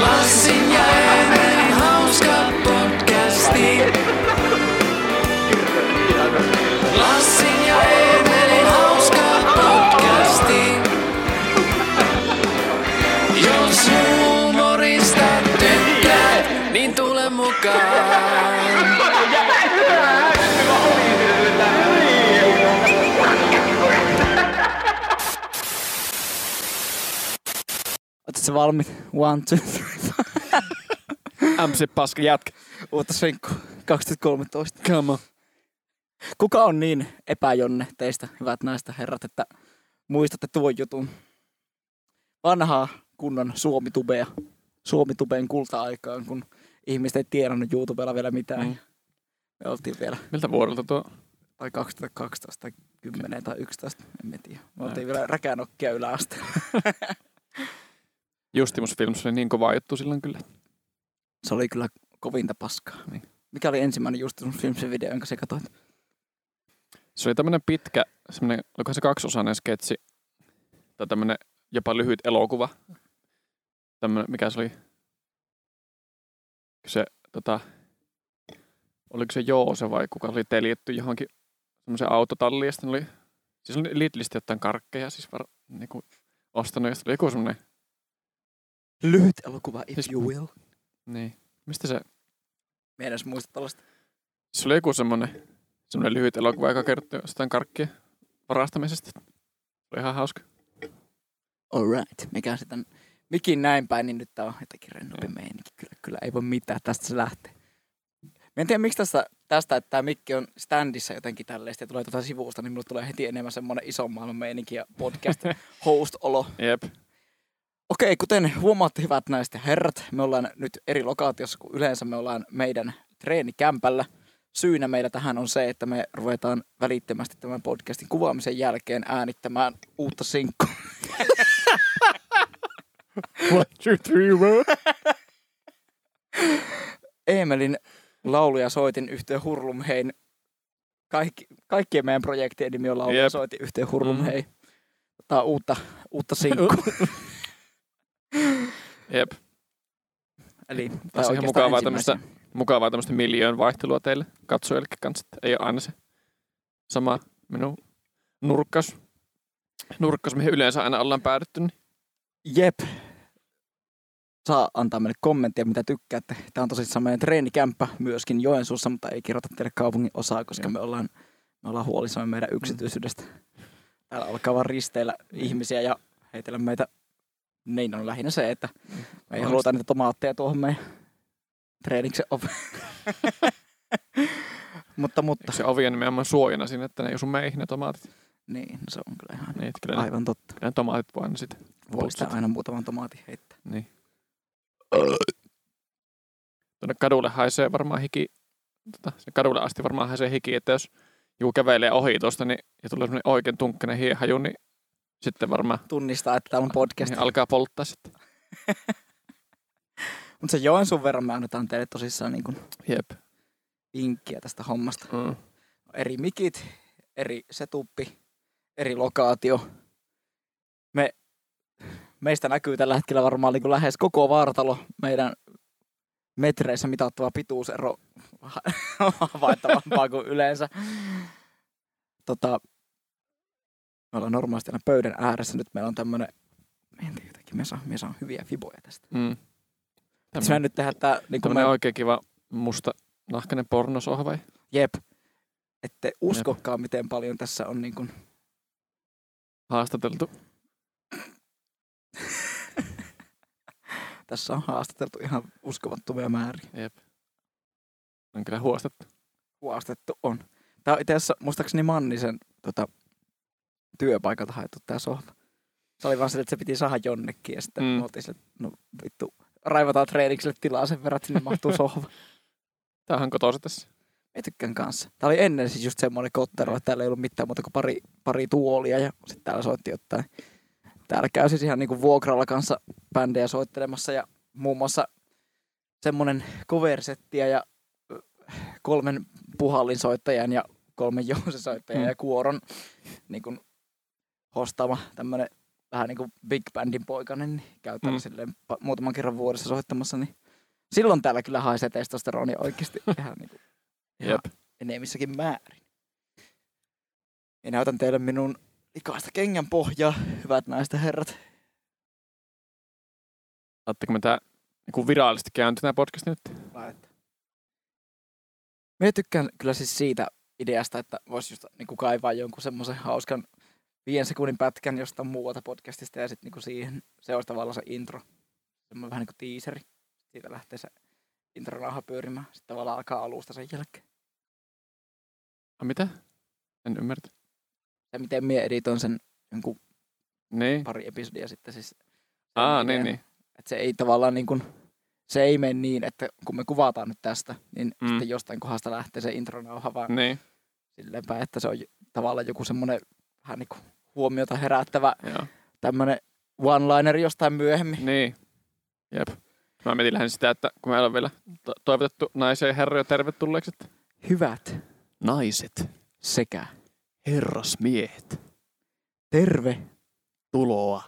Lassin ja Eemelin hauska podcasti. Lassin ja Eemelin hauska podcasti. Jos huumorista tykkäät, niin tule mukaan. Oletko valmiit? One, two, three. MC Paska jätkä. Uutta Svenkku 2013. Come on. Kuka on niin epäjonne teistä, hyvät naiset herrat, että muistatte tuon jutun? Vanhaa kunnon Suomitubea. Suomitubeen kulta-aikaan, kun ihmiset ei tienannut YouTubella vielä mitään. Mm. Me oltiin vielä Miltä vuodelta tuo? tai 2012 tai 10 tai 11, en tiedä. Me oltiin Näin. vielä räkänokkia yläasteella. Justimus Films oli niin kova juttu silloin kyllä. Se oli kyllä kovinta paskaa. Niin. Mikä oli ensimmäinen just sun Filmsin video, jonka sä katsoit? Se oli tämmönen pitkä, semmonen, oliko se kaksiosainen sketsi, tai tämmönen jopa lyhyt elokuva. Tämmönen, mikä se oli? Se, tota, oliko se Joose vai kuka oli teljetty johonkin semmoisen autotalliin, ja sitten oli, siis oli Lidlistä jotain karkkeja, siis var, niinku, ostanut, ja sitten oli joku semmonen, Lyhyt elokuva, if Siis- you will. Niin, mistä se, edes muista tällaista. se oli joku semmonen, semmonen lyhyt elokuva, joka kertoi jostain karkkien varastamisesta. Se oli ihan hauska. Alright. Mikä sitten mikin näin päin, niin nyt tää on jotenkin rennompi meininki. Kyllä, kyllä ei voi mitään, tästä se lähtee. Mä en tiedä miksi tästä, tästä että tämä mikki on standissa jotenkin tälleen, ja tulee tuota sivusta, niin mulle tulee heti enemmän semmoinen ison maailman meininki ja podcast host-olo. Jep. Okei, kuten huomaatte hyvät naiset ja herrat, me ollaan nyt eri lokaatiossa kuin yleensä me ollaan meidän treenikämpällä. Syynä meillä tähän on se, että me ruvetaan välittömästi tämän podcastin kuvaamisen jälkeen äänittämään uutta sinkkua. One, two, three, one. Eemelin laulu ja soitin yhteen Hurlumhein. Kaikki, kaikkien meidän projektien nimi on laulu ja Jep. soitin yhteen Hurlumhein. Tämä on uutta, uutta sinkkua. Jep. Eli Tässä on ihan mukavaa tämmöistä, mukavaa tämmöistä miljoon vaihtelua teille katsojille kanssa. että Ei ole aina se sama minun nurkkaus, nurkkaus, mihin yleensä aina ollaan päädytty. Niin. Jep. Saa antaa meille kommenttia, mitä tykkäätte. Tämä on tosissaan meidän treenikämppä myöskin Joensuussa, mutta ei kerrota teille kaupungin osaa, koska Joo. me ollaan, me ollaan huolissamme meidän yksityisyydestä. Täällä alkaa vaan risteillä ihmisiä ja heitellä meitä. Niin on lähinnä se, että me ei haluta niitä tomaatteja tuohon meidän treeniksen oveen. mutta, mutta. Eikö se ovi on nimenomaan suojana siinä, että ne ei osu meihin ne tomaatit. Niin, no se on kyllä ihan Niin, kyllä, ne, aivan totta. kyllä ne tomaatit voi aina sitten. Voi sitä aina muutaman tomaatin heittää. Niin. Tuonne kadulle haisee varmaan hiki, tota, se kadulle asti varmaan haisee hiki, että jos joku kävelee ohi tuosta niin, ja tulee semmoinen oikein tunkkinen hiehaju, niin sitten varmaan Tunnistaa, että täällä on podcast. niin alkaa polttaa sitten. Mutta se Joensuun verran me annetaan teille tosissaan niin Jep. vinkkiä tästä hommasta. Mm. Eri mikit, eri setuppi, eri lokaatio. Me, meistä näkyy tällä hetkellä varmaan niin lähes koko vartalo. Meidän metreissä mitattava pituusero on havaittavampaa kuin yleensä. Tota, me ollaan normaalisti aina pöydän ääressä. Nyt meillä on tämmönen, en tiedä jotenkin, me saa, me saa hyviä fiboja tästä. Mm. Me nyt tehdä tää, niin Tämmöinen me, oikein kiva musta nahkainen pornosohva. vai? jep, ette uskokaan miten paljon tässä on niin kuin Haastateltu. Tässä on haastateltu ihan uskomattomia määriä. Jep. On kyllä huostettu. Huostettu on. Tämä on itse asiassa muistaakseni Mannisen tota, työpaikalta haettu tämä sohva. Se oli vaan sille, että se piti saada jonnekin ja sitten Mm. oltiin sille, että no vittu, raivataan treenikselle tilaa sen verran, että sinne mahtuu sohva. Tämähän on kotoisin tässä. Mä tykkään kanssa. Tää oli ennen siis just semmoinen kottero, että täällä ei ollut mitään muuta kuin pari, pari tuolia ja sitten täällä soitti jotain. Täällä käy siis ihan niinku vuokralla kanssa bändejä soittelemassa ja muun muassa semmonen coversettiä ja kolmen puhallinsoittajan ja kolmen jousisoittajan Mm. ja kuoron niin kuin hostaama tämmönen vähän niin kuin big bandin poikainen, niin käy Mm. silleen muutaman kerran vuodessa soittamassa, niin silloin täällä kyllä haisee testosteronia oikeasti ihan, niin kuin, ihan Jep. enemmissäkin määrin. Ja näytän teille minun likaista kengän pohjaa, hyvät naiset ja herrat. Saatteko me tää niin virallisesti käynti tää podcast nyt? laittaa. Mä tykkään kyllä siis siitä ideasta, että voisi just niin kuin kaivaa jonkun semmoisen hauskan viiden sekunnin pätkän jostain muualta podcastista ja sitten niin siihen se olisi tavallaan se intro. Semmoinen vähän niin kuin teaseri. Siitä lähtee se intronauha pyörimään. Sitten tavallaan alkaa alusta sen jälkeen. A, mitä? En ymmärrä. Ja miten minä editoin sen jonkun Niin. pari episodia sitten siis. Aa, niin, niin. Että se ei tavallaan niin kuin, se ei mene niin, että kun me kuvataan nyt tästä, niin Mm. sitten jostain kohdasta lähtee se intronauha, vaan Niin, silleenpä, että se on tavallaan joku semmoinen vähän niin kuin huomiota herättävä tämmöinen one-liner jostain myöhemmin. Niin. Jep. Mä mietin lähinnä sitä, että kun meillä on vielä to- toivotettu naisia ja herroja tervetulleeksi. että Hyvät Naiset, sekä herrasmiehet, terve tuloa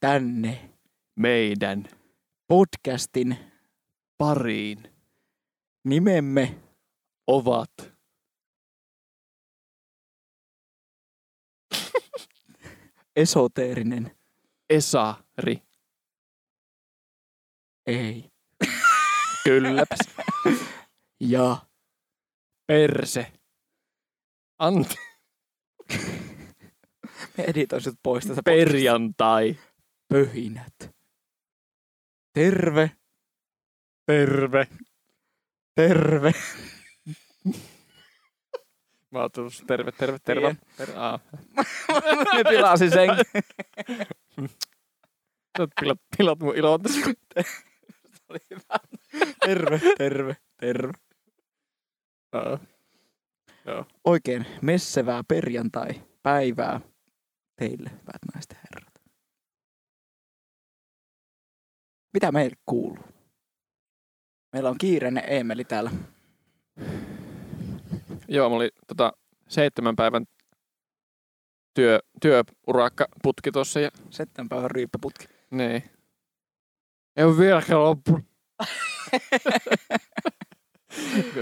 tänne meidän podcastin pariin nimemme ovat esoteerinen Esari. ei Kylläpäs. ja Perse. Antti. me editoin sut pois tästä Perjantai. pöhinät. Terve, Terve. terve. Mä tullut terve, terve, terve. Tiedän. terve. Aa. me pilasin sen. Sä pilat, pilat mun ilon tässä. Terve, terve, terve. Aa. Joo. Oikein messevää perjantai-päivää teille, hyvät naiset ja herrat. Mitä meille kuuluu? Meillä on kiireinen Eemeli täällä. Joo, mulla oli tota, seitsemän päivän työ, työurakka putki tossa ja Seitsemän päivän ryyppäputki. niin. Ei ole vieläkään loppu.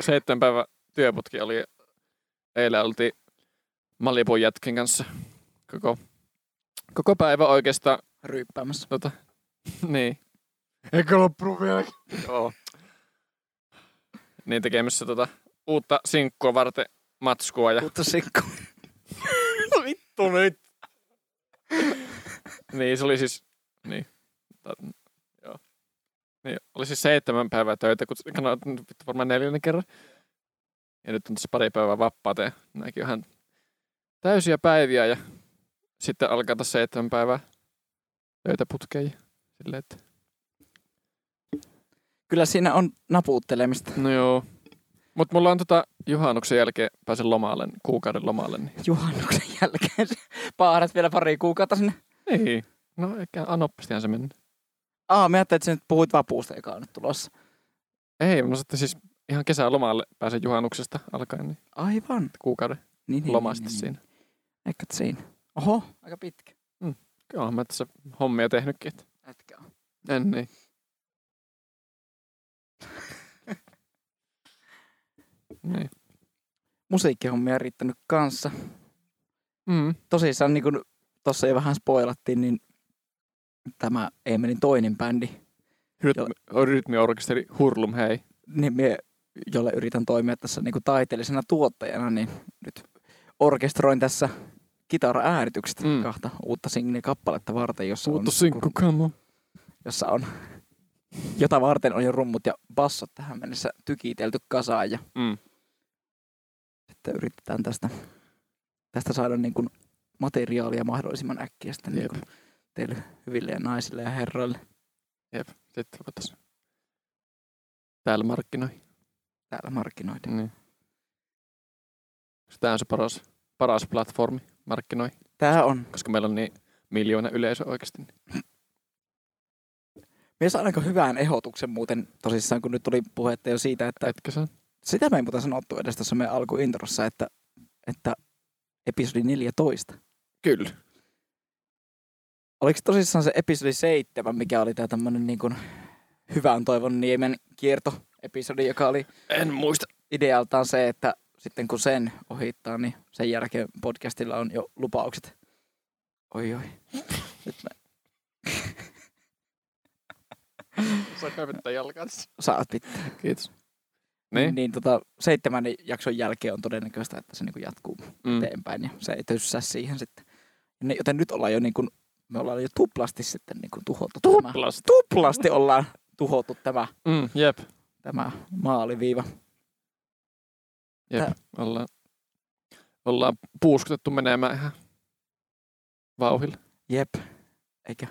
seitsemän päivän työputki oli. Eilen oltiin Malibun jätkin kanssa koko, koko päivä oikeastaan. Ryyppäämässä. Tota, niin. Eikä loppunut vielä. Joo. Niin tekemässä tota, uutta sinkkua varten matskua ja Uutta sinkku. vittu nyt. niin, se oli siis, niin, joo. Niin, oli siis seitsemän päivää töitä, kun nyt vittu varmaan neljännen kerran. Ja nyt on tässä pari päivää vapaata ja nämäkin on ihan täysiä päiviä ja sitten alkaa tässä seitsemän päivää töitä putkeen. ja Silleen, että, Kyllä siinä on napuuttelemista. no joo. Mut mulla on tota juhannuksen jälkeen pääsen lomalle, kuukauden lomalle. Niin. Juhannuksen jälkeen se paarat vielä pari kuukautta sinne. Niin. No eikä anoppistihan se mennä. Aa, mä ajattelin, että sä nyt puhuit vapuusta, joka on nyt tulossa. Ei, mä sitten siis ihan kesälomalle pääsen juhannuksesta alkaen, niin Aivan. kuukauden Niin, niin, loma niin, sitten niin, siinä. Eikä siinä. Oho, aika pitkä. Kyllä oon mä tässä hommia tehnytkin. Etkä on. en niin. Niin. Musiikkihommia riittänyt kanssa. Mm. Tosissaan, niin kuin tuossa jo vähän spoilattiin, niin tämä Eemelin toinen bändi, Rytmi, rytmiorkesteri Hurlum, hei. niin mie, jolle yritän toimia tässä niin kuin taiteellisena tuottajana, niin nyt orkestroin tässä kitara-ääritykset Mm. kahta uutta single-kappaletta varten, jossa on, Uutta sinkkukamo. jossa on, jota varten on jo rummut ja bassot tähän mennessä tykitelty kasaan ja Mm. Sitten yritetään tästä, tästä saada niin kuin materiaalia mahdollisimman äkkiä sitten niin kuin teille hyville ja naisille ja herroille Jep. Sitten ruvetaan täällä markkinoi. täällä markkinoida. Niin. Tämä on se paras, paras platformi markkinoi, Tää on. koska meillä on niin miljoona yleisö oikeasti. niin Mies saan aika hyvän ehdotuksen muuten tosissaan, kun nyt tuli puhetta jo siitä, että Etkö sä? Sitä me ei muuten sanottu edes tässä meidän alkuintrossa, että, että episodi 14. Kyllä. Oliko tosissaan se episodi 7, mikä oli tämä tämmönen niin kuin hyvän toivon niemen kiertoepisodi, joka oli En muista. idealtaan se, että sitten kun sen ohittaa, niin sen jälkeen podcastilla on jo lupaukset. Oi oi. Nyt mä Saa kävettää jalkansa. saat pitää. Kiitos. Niin? niin tota, seitsemän jakson jälkeen on todennäköistä, että se niin jatkuu Mm. eteenpäin ja se ei tössää siihen sitten. Joten nyt ollaan jo niin kuin, me ollaan jo tuplasti sitten niin kuin tuhottu tämä. Tuplasti. Tuplasti ollaan tuhottu tämä, Mm, jep. tämä maaliviiva. Jep. Tää- Ollaan, ollaan puuskutettu menemään ihan vauhilla. Jep, eikä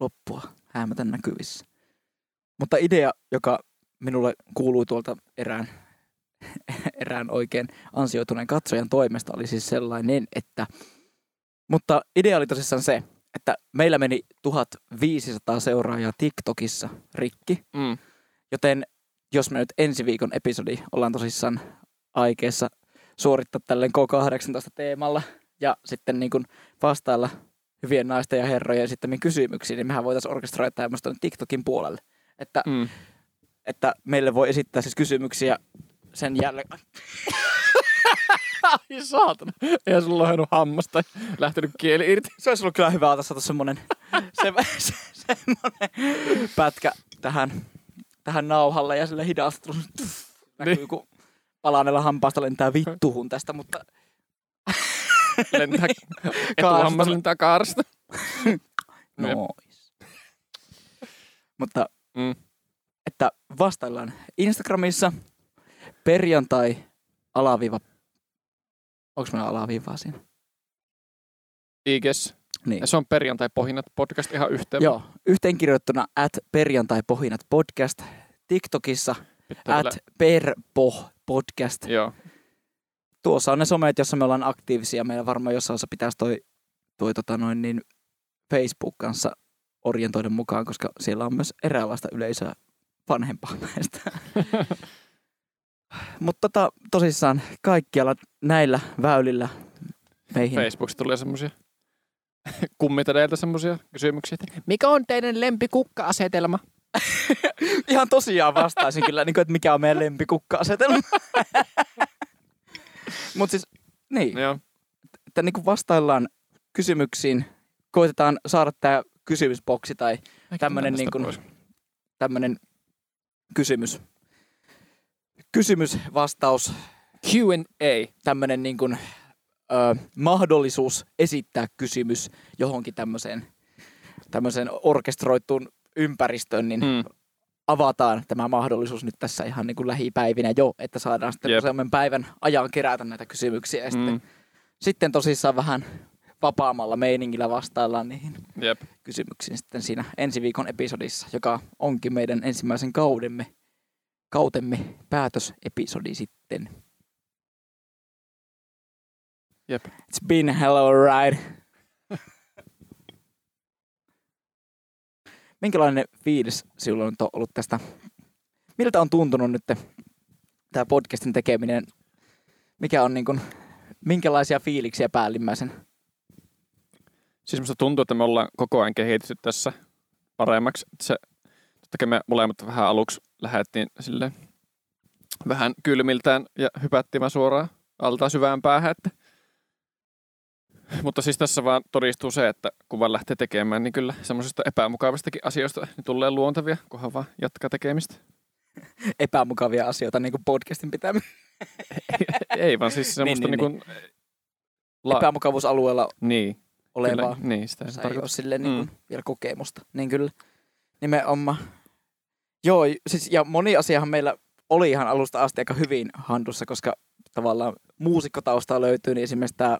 loppua häämätä näkyvissä. Mutta idea, joka minulle kuului tuolta erään, erään oikein ansioituneen katsojan toimesta, oli siis sellainen, että... Mutta idea oli tosissaan se, että meillä meni 1500 seuraajaa TikTokissa rikki, Mm. joten jos me nyt ensi viikon episodi ollaan tosissaan aikeessa suorittaa tälleen K18 teemalla ja sitten niin kuin vastailla hyvien naisten ja herrojen esittämiin kysymyksiin, niin mehän voitaisiin orkestroida tämmöistä TikTokin puolelle. Että, Mm. Että meille voi esittää siis kysymyksiä sen jälleen. Ai saatana. Eihän sulla lohennut hammasta ja lähtenyt kieli irti. Se olisi ollut kyllä hyvä ottaa saada semmonen, se, se, semmonen pätkä tähän, tähän nauhalle ja sille hidastunut. Näkyy, Niin. kun palanella hampaasta lentää vittuhun tästä, mutta Lentää, etuhammas lentää kaarsta. Nois. Mutta Mm. Että vastaillaan Instagramissa perjantai alaviiva. Onko meillä alaviivaa siinä? IGS. Niin. Ja se on perjantai pohjinnat podcast ihan yhteen. Joo, yhteenkirjoittuna at perjantai pohjinat podcast. TikTokissa Pitää at perpoh podcast. Joo. Tuossa on ne somet, jossa me ollaan aktiivisia. Meillä varmaan jossain osassa pitäisi toi, toi tota noin niin Facebook kanssa orientoida mukaan, koska siellä on myös eräänlaista yleisöä vanhempaa meistä. Mutta tota, tosissaan kaikkialla näillä väylillä meihin. Facebookissa tulee semmosia kummiteleiltä semmosia kysymyksiä, että mikä on teidän lempikukka-asetelma? Ihan tosiaan vastaisin kyllä, niin kuin, että mikä on meidän lempikukka-asetelma. Mutta siis, niin, Joo. että niin kuin vastaillaan kysymyksiin, koitetaan saada tämä kysymysboksi tai Tämmönen Tästä niin kuin- pois. Kysymys. Kysymys, vastaus, Q&A. tämmöinen niin kuin, ö, mahdollisuus esittää kysymys johonkin tämmöiseen, tämmöiseen orkestroittuun ympäristöön, niin Mm. avataan tämä mahdollisuus nyt tässä ihan niin kuin lähipäivinä jo, että saadaan sitten Jep. useamman päivän ajan kerätä näitä kysymyksiä ja sitten, Mm. sitten tosissaan vähän vapaamalla meiningillä vastaillaan niihin Jep. kysymyksiin sitten siinä ensi viikon episodissa, joka onkin meidän ensimmäisen kaudemme, kautemme päätösepisodi sitten. Jep. It's been a hell of a ride. Minkälainen fiilis sinulla on ollut tästä? Miltä on tuntunut nyt tämä podcastin tekeminen? Mikä on niin kuin, minkälaisia fiiliksiä päällimmäisen? Siis musta tuntuu, että me ollaan koko ajan kehitetty tässä paremmaksi. Se, totta kai me molemmat vähän aluksi lähdettiin sille vähän kylmiltään ja hypättiin vaan suoraan alta syvään päähän. Että. Mutta siis tässä vaan todistuu se, että kun vaan lähtee tekemään, niin kyllä semmoisista epämukavistakin asioista niin tulee luontavia, kunhan vaan jatkaa tekemistä. Epämukavia asioita niin kuin podcastin pitämään. Ei vaan siis semmoista niin, niin, niin, niin. La- Epämukavuusalueella niin, olevaa. kyllä, niin, sitä ei ole silleen niin kuin Mm. vielä kokemusta. Niin kyllä, nimenomaan. Joo, siis, ja moni asiahan meillä oli ihan alusta asti aika hyvin handussa, koska tavallaan muusikkotaustaa löytyy, niin esimerkiksi tämä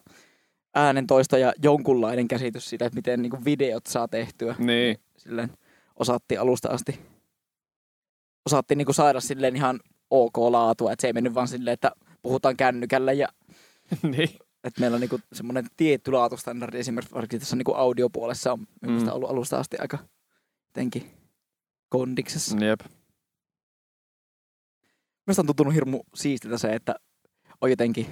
äänentoisto ja jonkunlainen käsitys siitä, että miten niin kuin videot saa tehtyä. Niin, Silleen osattiin alusta asti. Osattiin niin kuin saada silleen ihan ok laatua, että se ei mennyt vaan silleen, että puhutaan kännykällä ja niin. Että meillä on niinku semmoinen tietty laatustandardi esimerkiksi tässä niinku audiopuolessa on mm. Ollut alusta asti aika jotenkin kondiksessa. Jep. Minusta on tuntunut hirmu siistiltä se, että on jotenkin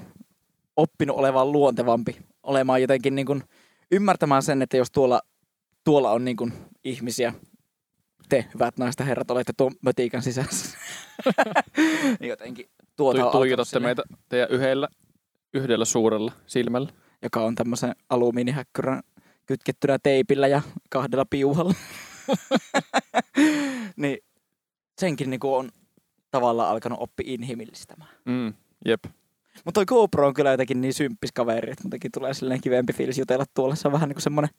oppinut olemaan luontevampi, olemaan jotenkin niin kuin ymmärtämään sen, että jos tuolla tuolla on niin kuin ihmisiä. Te, hyvät naiset herrat, olette tuon mötiikan sisässä. Niin Jotenkin tuota on Tu- alkanut tuijotatte meitä teidän yhdellä, yhdellä suurella silmällä. joka on tämmöisen alumiinihäkkyrän kytkettynä teipillä ja kahdella piuhalla. niin senkin niinku on tavallaan alkanut oppi inhimillistämään. Mm, jep. Mutta toi GoPro on kyllä jotenkin niin symppis kaveri, että muutenkin tulee silleen kivempi fiilis jutella tuolla. Se on vähän niin kuin semmoinen,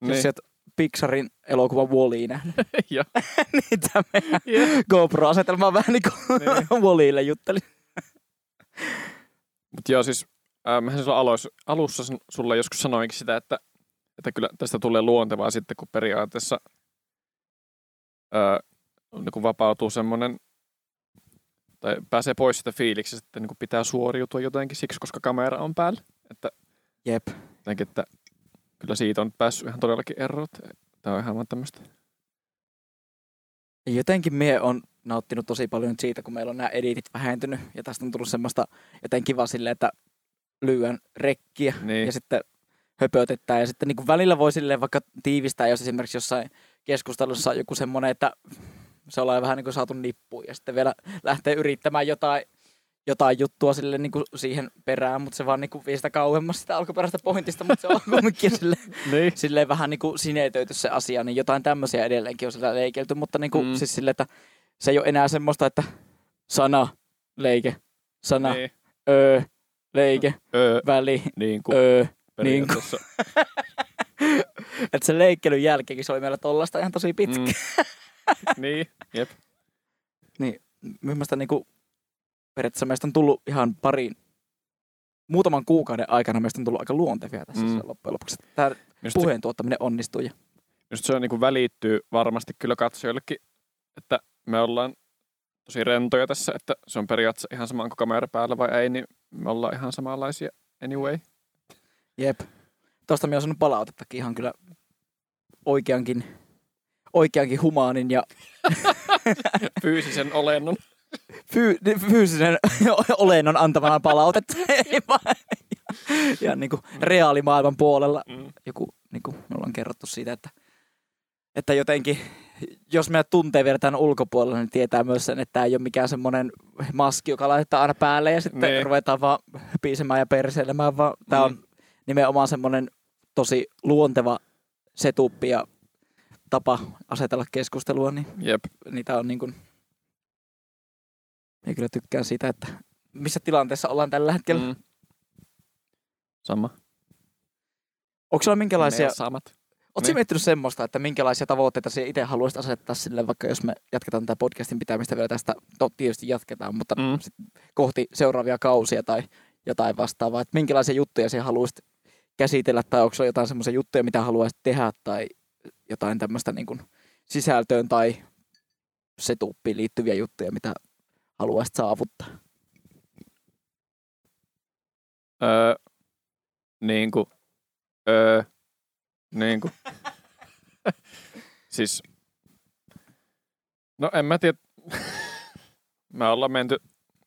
niin. jos sieltä Pixarin elokuva Wall-E nähnyt, ja, niin tämä meidän Jep. GoPro-asetelma on vähän niin kuin Niin. Wall-Eille jutteli. Mutta joo, siis äh, mähän silloin alois, alussa sulle joskus sanoinkin sitä, että, että kyllä tästä tulee luontevaa sitten, kun periaatteessa äh, niin kun vapautuu semmoinen, tai pääsee pois sitä fiiliksestä, että niin kun pitää suoriutua jotenkin siksi, koska kamera on päällä. Että Jep. jotenkin, että kyllä siitä on päässyt ihan todellakin erot. Tämä on ihan vaan tämmöistä. Jotenkin mie on nauttinut tosi paljon nyt siitä, kun meillä on nämä editit vähentynyt. Ja tästä on tullut semmoista jotenkin kiva silleen, että lyön rekkiä Niin, ja sitten höpötetään. Ja sitten niin kuin välillä voi silleen vaikka tiivistää, jos esimerkiksi jossain keskustelussa on joku semmoinen, että se ollaan vähän niin kuin saatu nippuun. Ja sitten vielä lähtee yrittämään jotain, jotain juttua sille niin kuin siihen perään, mutta se vaan niin kuin vie sitä kauemmas sitä alkuperäistä pointista, mutta se on kumminkin sille, niin. silleen vähän niin kuin sinetöity se asia, niin jotain tämmöisiä edelleenkin on sillä leikelty, mutta niin kuin, Mm. siis silleen, että se ei ole enää semmoista, että sana, leike, sana, niin. öö, leike, Öö, väli, niin kuin öö. periaatteessa. Että se leikkelyn jälkeenkin se oli meillä tollasta ihan tosi pitkä. Mm. Niin, jep. Mielestäni niin periaatteessa meistä on tullut ihan pariin, muutaman kuukauden aikana meistä on tullut aika luontevia tässä Mm. loppujen lopuksi. Tämä Minusta se, puheen tuottaminen onnistuu. Ja minusta se on, niin kuin välittyy varmasti kyllä katsojillekin, että me ollaan tosi rentoja tässä, että se on periaatteessa ihan sama, onko kamera päällä vai ei, niin me ollaan ihan samanlaisia anyway. jep. Tuosta me on saanut palautettakin ihan kyllä oikeankin, oikeankin humaanin ja Fyysisen olennon. fyy, fyysisen olennon antamana palautetta. Ja niin kuin reaalimaailman puolella Mm. joku, niin kuin me ollaan kerrottu siitä, että, että jotenkin, jos meidät tuntee vertaan ulkopuolella, niin tietää myös sen, että tämä ei ole mikään semmoinen maski, joka laitetaan aina päälle ja sitten Niin. ruvetaan vaan piisemään ja perseilemään, vaan tämä Mm. on nimenomaan semmoinen tosi luonteva setuppi ja tapa asetella keskustelua, niin Jep. niitä on niin kuin, minä kyllä tykkään siitä, että missä tilanteessa ollaan tällä hetkellä. Mm. Mm. Sama. Onko sulla minkälaisia, Me samat. Oletko Niin. miettinyt semmoista, että minkälaisia tavoitteita sinä itse haluaisit asettaa sille, vaikka jos me jatketaan tätä podcastin pitämistä vielä tästä, no tietysti jatketaan, mutta Mm. sit kohti seuraavia kausia tai jotain vastaavaa, että minkälaisia juttuja sinä haluaisit käsitellä tai onko sulla jotain semmoisia juttuja, mitä haluaisit tehdä tai jotain tämmöistä niin kuin sisältöön tai setuppiin liittyviä juttuja, mitä haluaisit saavuttaa. Öö, niin kuin. Öö, niin kuin. siis. No en mä tiedä. me ollaan menty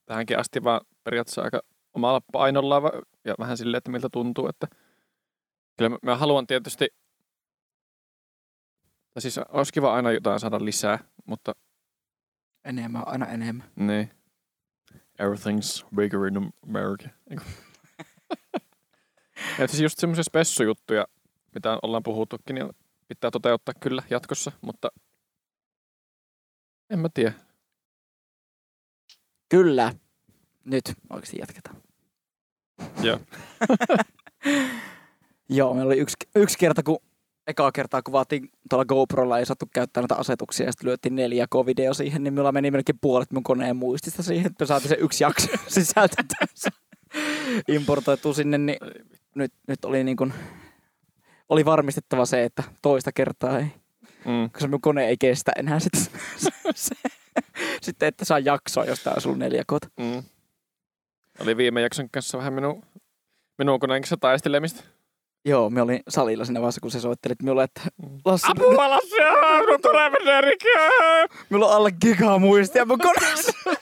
tähänkin asti vaan periaatteessa aika omalla painolla va- ja vähän silleen, että miltä tuntuu, että kyllä mä, mä haluan tietysti, tai siis olisi kiva aina jotain saada lisää, mutta Enemmän, aina enemmän. niin. Everything's bigger in America. Ja siis just semmoisia spessujuttuja, mitä ollaan puhuttukin, niin pitää toteuttaa kyllä jatkossa, mutta en mä tiedä. Kyllä. Nyt oikeasti jatketaan. Joo. Joo, meillä oli yksi, yksi kerta, kun ekaa kertaa kuvattiin tuolla GoProlla, ei saatu käyttää näitä asetuksia, ja sitten lyötiin 4K-video siihen, niin minulla meni melkein puolet mun koneen muistista siihen, että me saatiin se yksi jakso sisältöä importoitu sinne, niin nyt, nyt oli niin kuin, oli varmistettava se, että toista kertaa ei, Mm. koska minun kone ei kestä enää sitten, se, sitten että saa jaksoa, jos tämä olisi ollut 4K. Mm. Oli viime jakson kanssa vähän minun, minun koneen kanssa taistelemista. Joo, me olin salilla siinä vaiheessa, kun se soittelit minulle, että Lassi, Apua Lassi, minun tulee mennä rikää. Minulla on alle gigaa muistia mun koneessa.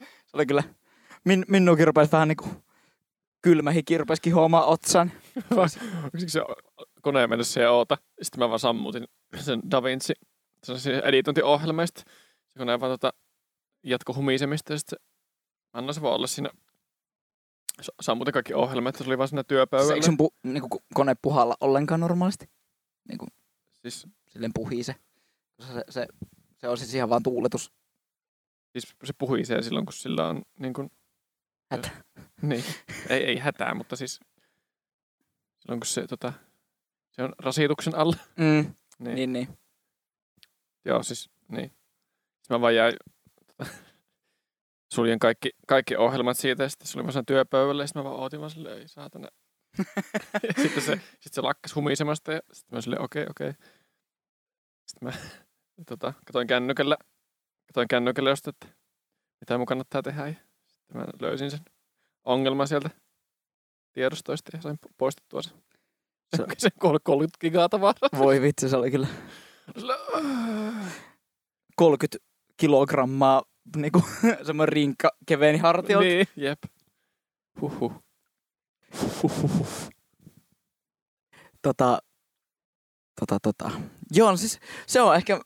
se oli kyllä, min, minunkin rupesi vähän niinku kylmä hiki rupesi kihoamaan otsan. Onko se koneen mennessä ja oota. Sitten mä vaan sammutin sen DaVinci, se on siis editointiohjelmista. Se kone vaan tota, jatko humisemista ja sitten se, mä annoin se vaan olla siinä sammutin kaikki ohjelmat, se oli vaan siinä työpöydällä. eikö sun pu, niinku, ku- kone puhalla ollenkaan normaalisti? Niinku, Siis, silleen puhii se. Se, se, se on siis ihan vaan tuuletus. siis se puhisee silloin, kun sillä on niin kuin, Hätä. Niin, ei, ei hätää, mutta siis silloin kun se, tota, se on rasituksen alla. Mm, Niin, niin, niin. Joo, siis niin. Sitten mä vaan jäin, tota, suljen kaikki, kaikki ohjelmat siitä ja sitten oli vaan siinä työpöydällä ja sitten mä vaan ootin vaan silleen, ei saatana. sitten se, sitten se lakkas humisemasta ja sitten mä silleen, okei, okay, okei. Okay. Sitten mä tota, katoin kännykällä, katoin kännykällä just, että mitä mun kannattaa tehdä. Ja sitten mä löysin sen ongelman sieltä tiedostoista ja sain poistettua sen. Se- Se, se 30 gigaa tavaraa. Voi vitsi, se oli kyllä Sillä, 30 kilogrammaa niinku, semmoinen rinkka keveeni hartiolta. Niin, jep. Huhhuh. Huhhuh. Tota, tota, tota. Joo, no siis se on ehkä,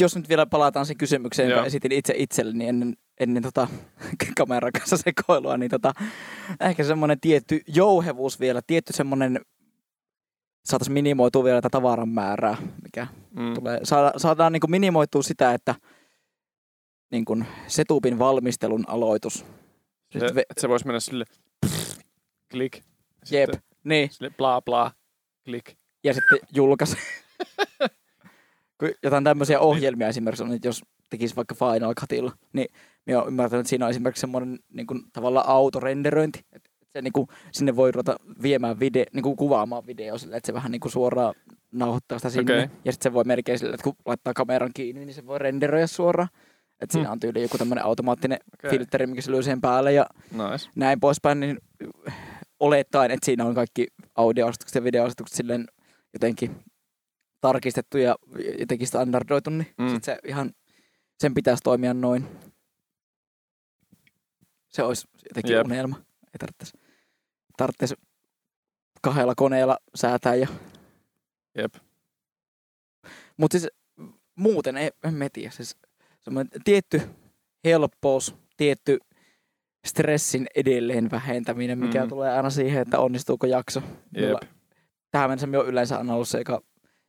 jos nyt vielä palataan siihen kysymykseen, jonka esitin itse itselleni ennen, ennen tota, kameran kanssa sekoilua, niin tota, ehkä semmoinen tietty jouhevuus vielä, tietty semmoinen, saataisiin minimoitua vielä tätä tavaran määrää, mikä Mm. tulee. Saada, saadaan niin minimoitua sitä, että niin kuin setupin valmistelun aloitus. Se, ve- että se voisi mennä sille klik. Jep, niin. Sille bla bla klik. ja sitten julkaisi. Jotain tämmöisiä ohjelmia esimerkiksi on, että jos tekisi vaikka Final Cutilla, niin minä olen ymmärtänyt, että siinä on esimerkiksi semmoinen niin kuin, tavallaan autorenderöinti. Että se, niin kuin, sinne voi ruveta viemään video, niin kuin kuvaamaan video sille, että se vähän niin kuin suoraan nauhoittaa sitä sinne. Okei. Ja sitten se voi melkein sille, että kun laittaa kameran kiinni, niin se voi renderöidä suoraan. Että siinä Hmm. on tyyli joku tämmöinen automaattinen Okei. filtteri, mikä se lyö siihen päälle ja Nice. näin poispäin, niin olettaen, että siinä on kaikki audioasetukset ja videoasetukset silleen jotenkin tarkistettu ja jotenkin standardoitu, niin mm. sit se ihan, sen pitäisi toimia noin. Se olisi jotenkin Jep. Unelma. Ei tarvitsisi, tarvitsisi kahdella koneella säätää. Ja... Jep. Mutta siis muuten ei, en mä tiedä. Siis semmoinen tietty helppous, tietty stressin edelleen vähentäminen, mikä Mm. tulee aina siihen, että onnistuuko jakso. Jep. Tähän mennessä me on yleensä aina ollut se, joka,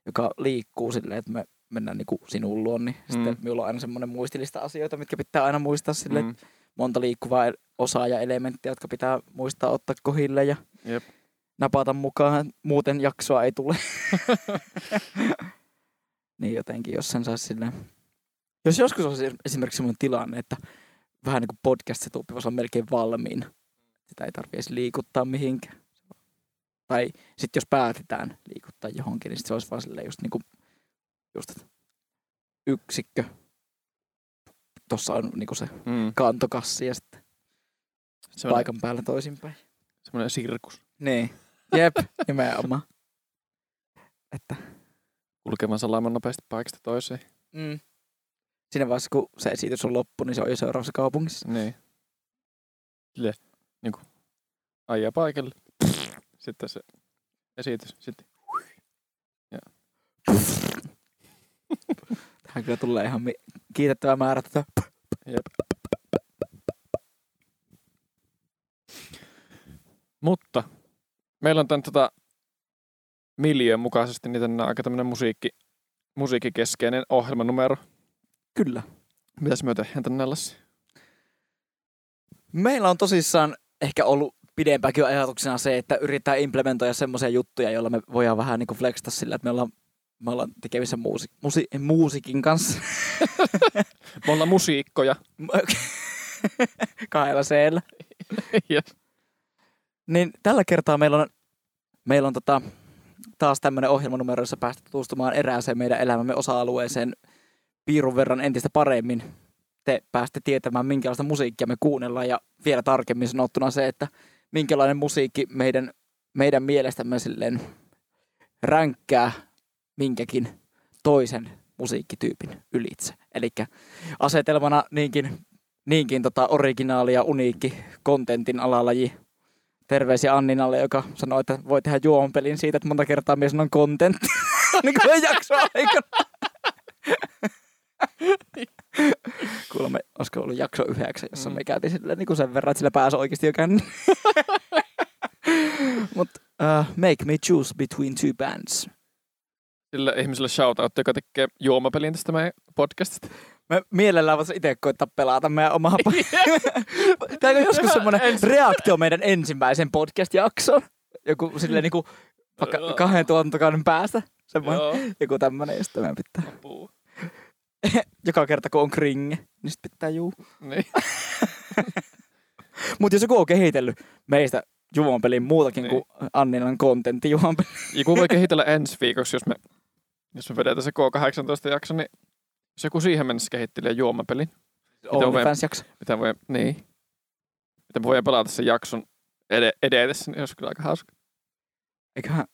joka liikkuu silleen, että me mennään niinku sinun luon, niin mm. sitten minulla on aina semmoinen muistilista asioita, mitkä pitää aina muistaa sille, mm. Mm. Monta liikkuvaa el- osaa ja elementtiä, jotka pitää muistaa ottaa kohille ja Jep. napata mukaan, muuten jaksoa ei tule. niin jotenkin, jos sen saisi silleen... Jos joskus olisi esimerkiksi semmoinen tilanne, että vähän niin kuin podcast se voisi olla melkein valmiina. Sitä ei tarvitse liikuttaa mihinkään. Tai sitten jos päätetään liikuttaa johonkin, niin sit se olisi vaan silleen just niin kuin just yksikkö. Tuossa on niin kuin se Mm. kantokassi ja sitten Semmoinen, paikan päällä toisinpäin. semmoinen sirkus. Niin. Jep, nimenomaan. Että Kulkevan salaman nopeasti paikasta toiseen. mm. siinä vaiheessa, kun se esitys on loppu, niin se on jo seuraavassa kaupungissa. Niin. Sille, niin kuin, ajaa paikalle. Sitten se esitys. Sitten. Tähän kyllä tulee ihan mi- kiitettävä määrä tätä. Jep. Mutta meillä on tämän tota, miljöön mukaisesti niin tänne aika tämmöinen musiikki, musiikkikeskeinen ohjelmanumero. Kyllä. Mitäs me tehdään tänne Lassi? Meillä on tosissaan ehkä ollut pidempäänkin ajatuksena se, että yritetään implementoida semmoisia juttuja, joilla me voidaan vähän niin kuin flexata sillä, että me ollaan, me ollaan tekemissä muusi, musi, muusikin kanssa. Me ollaan musiikkoja. Kahdella seellä. yes. Niin tällä kertaa meillä on, meillä on tota, taas tämmöinen ohjelmanumero, jossa päästä tutustumaan erääseen meidän elämämme osa-alueeseen piirun verran entistä paremmin. Te pääste tietämään, minkälaista musiikkia me kuunnellaan ja vielä tarkemmin sanottuna se, että minkälainen musiikki meidän, meidän mielestämme silleen ränkkää minkäkin toisen musiikkityypin ylitse. Eli asetelmana niinkin, niinkin tota originaali ja uniikki kontentin alalaji terveisiä Anninalle, joka sanoi, että voi tehdä juompelin siitä, että monta kertaa mies on content. niin kuin jakso aikana. Kuulemma, olisiko ollut jakso yhdeksän, jossa Mm. me käytiin sille, niin kuin sen verran, että sillä pääsi oikeasti jo. Mutta uh, make me choose between two bands. Sille ihmiselle shoutout, joka tekee juomapelin tästä meidän podcastista. Mä mielellään voisin itse koittaa pelata meidän omaa... Täällä on joskus semmoinen reaktio meidän ensimmäisen podcast-jaksoon. Joku silleen niinku vaikka kahden tuotantokauden päästä. Semmoinen Joo. joku tämmönen, ja sitten meidän pitää. Joka kerta kun on kringe, niin sitten pitää juu. Niin. Mutta jos joku on kehitellyt meistä juompelin muutakin Niin. kuin Anninan kontentti juompeli. Joku voi kehitellä ensi viikoksi, jos me, jos me vedetään se K18 jakso, niin jos joku siihen mennessä kehittelee juomapelin, OnlyFans-jakso. mitä voi, niin, mitä voi pelata sen jakson ed- edetessä, niin olisi kyllä aika hauska. Eiköhän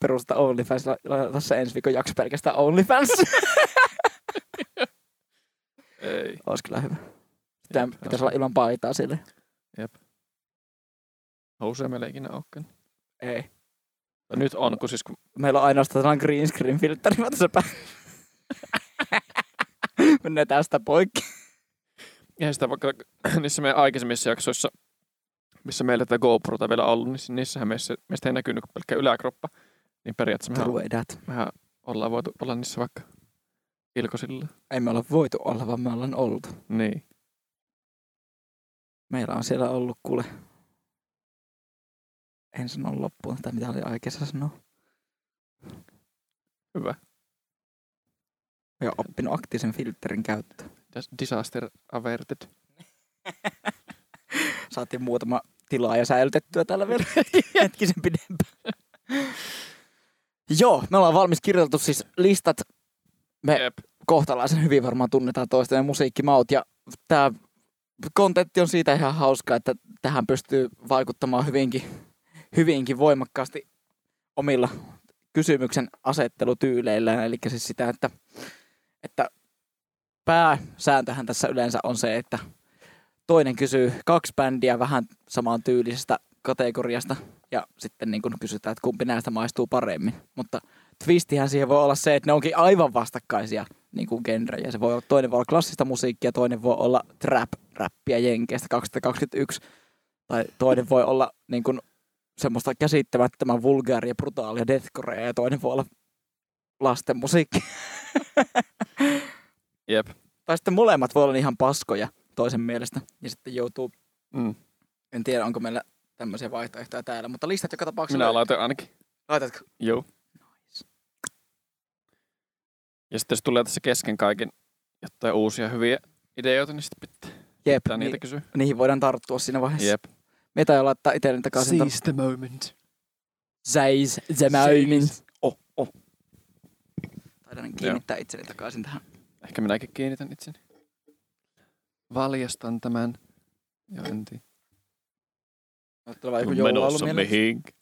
perusta OnlyFans, laiteta se ensi viikon jakso pelkästään OnlyFans. Ei. Olisi kyllä hyvä. Sitä Jep, pitäisi olla ilman paitaa sille. Housuja meillä ei ikinä olekaan. Ei. Tai nyt on, kun siis kun Meillä on ainoastaan sellainen green screen filtteri tässä päin. Mennään tästä poikki. Eihän sitä vaikka niissä meidän aikaisemmissa jaksoissa, missä meillä tätä GoProta vielä ollut, niin niissähän meissä, meistä ei näkynyt kuin pelkkä yläkroppa. Niin periaatteessa mehän, mehän ollaan voitu olla niissä vaikka ilkosilla. Ei me olla voitu olla, vaan me ollaan oltu. Niin. Meillä on siellä ollut kuule. En sano loppuun tai mitä oli aikeissa sanoa. Hyvä. Ja oppinut aktiivisen filterin käyttö. Dis- Disaster averted. Saatiin muutama tilaa ja säilytettyä tällä vielä hetkisen pidempään. Joo, me ollaan valmis kirjoitettu siis listat. Me Jep. kohtalaisen hyvin varmaan tunnetaan toistemme musiikkimaut ja tämä kontentti on siitä ihan hauska, että tähän pystyy vaikuttamaan hyvinkin, hyvinkin voimakkaasti omilla kysymyksen asettelutyyleillään. Eli siis sitä, että, että pääsääntöhän tässä yleensä on se, että toinen kysyy kaksi bändiä vähän samaan tyylisestä kategoriasta ja sitten niin kun kysytään, että kumpi näistä maistuu paremmin. Mutta twistihän siihen voi olla se, että ne onkin aivan vastakkaisia niin kuin genrejä. Se voi olla, toinen voi olla klassista musiikkia, toinen voi olla trap-räppiä Jenkeistä 2021. Tai toinen voi olla niin kuin, semmoista käsittämättömän vulgaaria, brutaalia deathcorea ja toinen voi olla lasten musiikki. Jep. tai sitten molemmat voi olla ihan paskoja toisen mielestä. Ja sitten joutuu, Mm. en tiedä onko meillä tämmöisiä vaihtoehtoja täällä, mutta listat joka tapauksessa. Minä laitoin ainakin. Laitatko? Joo. Ja sitten jos tulee tässä kesken kaiken jotain uusia hyviä ideoita, niin sitten pitää, Jep, pitää ni- niitä kysyä. niihin voidaan tarttua siinä vaiheessa. Jep. Mitä jo laittaa itselleni takaisin. Seize the moment. Seis the moment. Oh, oh. Taidan kiinnittää itseni takaisin tähän. Ehkä minäkin kiinnitän itseni. Valjastan tämän. Ja en tiedä. Tulee vaan joku joululaulu mieleen. mihinkä.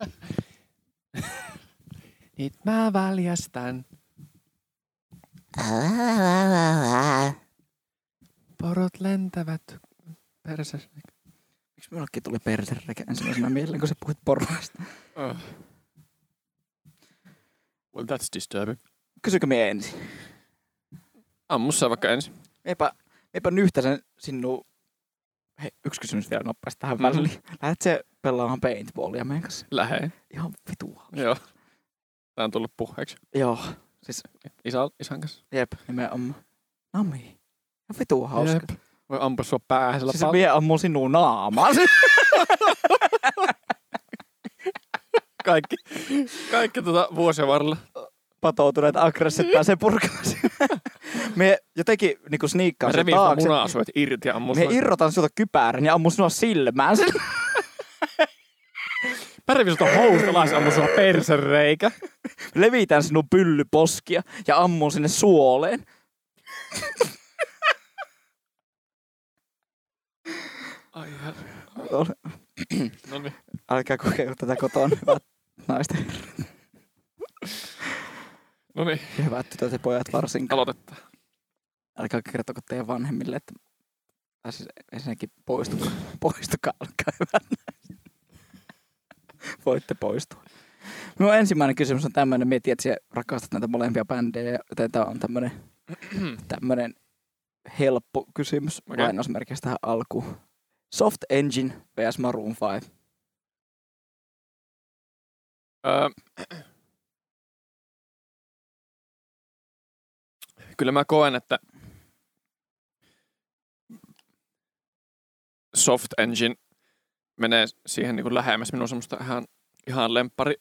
Nyt mä valjastan. Porot lentävät persessä. Miksi minullekin tuli perserekä ensimmäisenä mieleen, kun sä puhuit porvaista? Oh. Well, that's disturbing. Kysykö me ensin? Ammu sä vaikka ensin. Eipä, eipä nyhtäsen sinun... Hei, yksi kysymys vielä nopeasti tähän Mhm. mm-hmm. väliin. Lähdet se pelaamaan paintballia meidän kanssa? Lähein. Ihan vitua. Joo. Tää on tullut puheeksi. Joo, siis Isä, isän kanssa. jep, nimenomaan. Nami. Ihan vitua hauska. Jep. Voi ampua sua päähän sillä Siis pal- mie ammuu sinun naamaan. kaikki, kaikki tota vuosien varrella. Patoutuneet aggressit pääsee purkamaan. mie jotenkin niinku Mä sniikkaan sen revin sun taakse. munasuet irti ja ammun sua. irrotan sinulta kypärän ja ammun sinua silmään. sen. Mä revin sulta houstolaisen ammun sua persereikä. Levitän sinun pyllyposkia ja ammun sinne suoleen. Ai. Ole- No niin. Älkää kokeilla tätä kotona, hyvät naiset No niin. hyvät tytöt ja pojat varsinkin. Aloitetaan. Älkää kertoko teidän vanhemmille, että Tai siis ensinnäkin poistukaa, poistukaa, olkaa hyvät. Voitte poistua. Minun ensimmäinen kysymys on tämmöinen, mietin, että rakastat näitä molempia bändejä, joten tämä on tämmöinen, tämmöinen helppo kysymys okay. lainausmerkeistä tähän alkuun. Soft Engine vs Maroon 5. Öö, kyllä mä koen, että Soft Engine menee siihen niin kuin lähemmäs minun semmoista ihan, ihan lemppari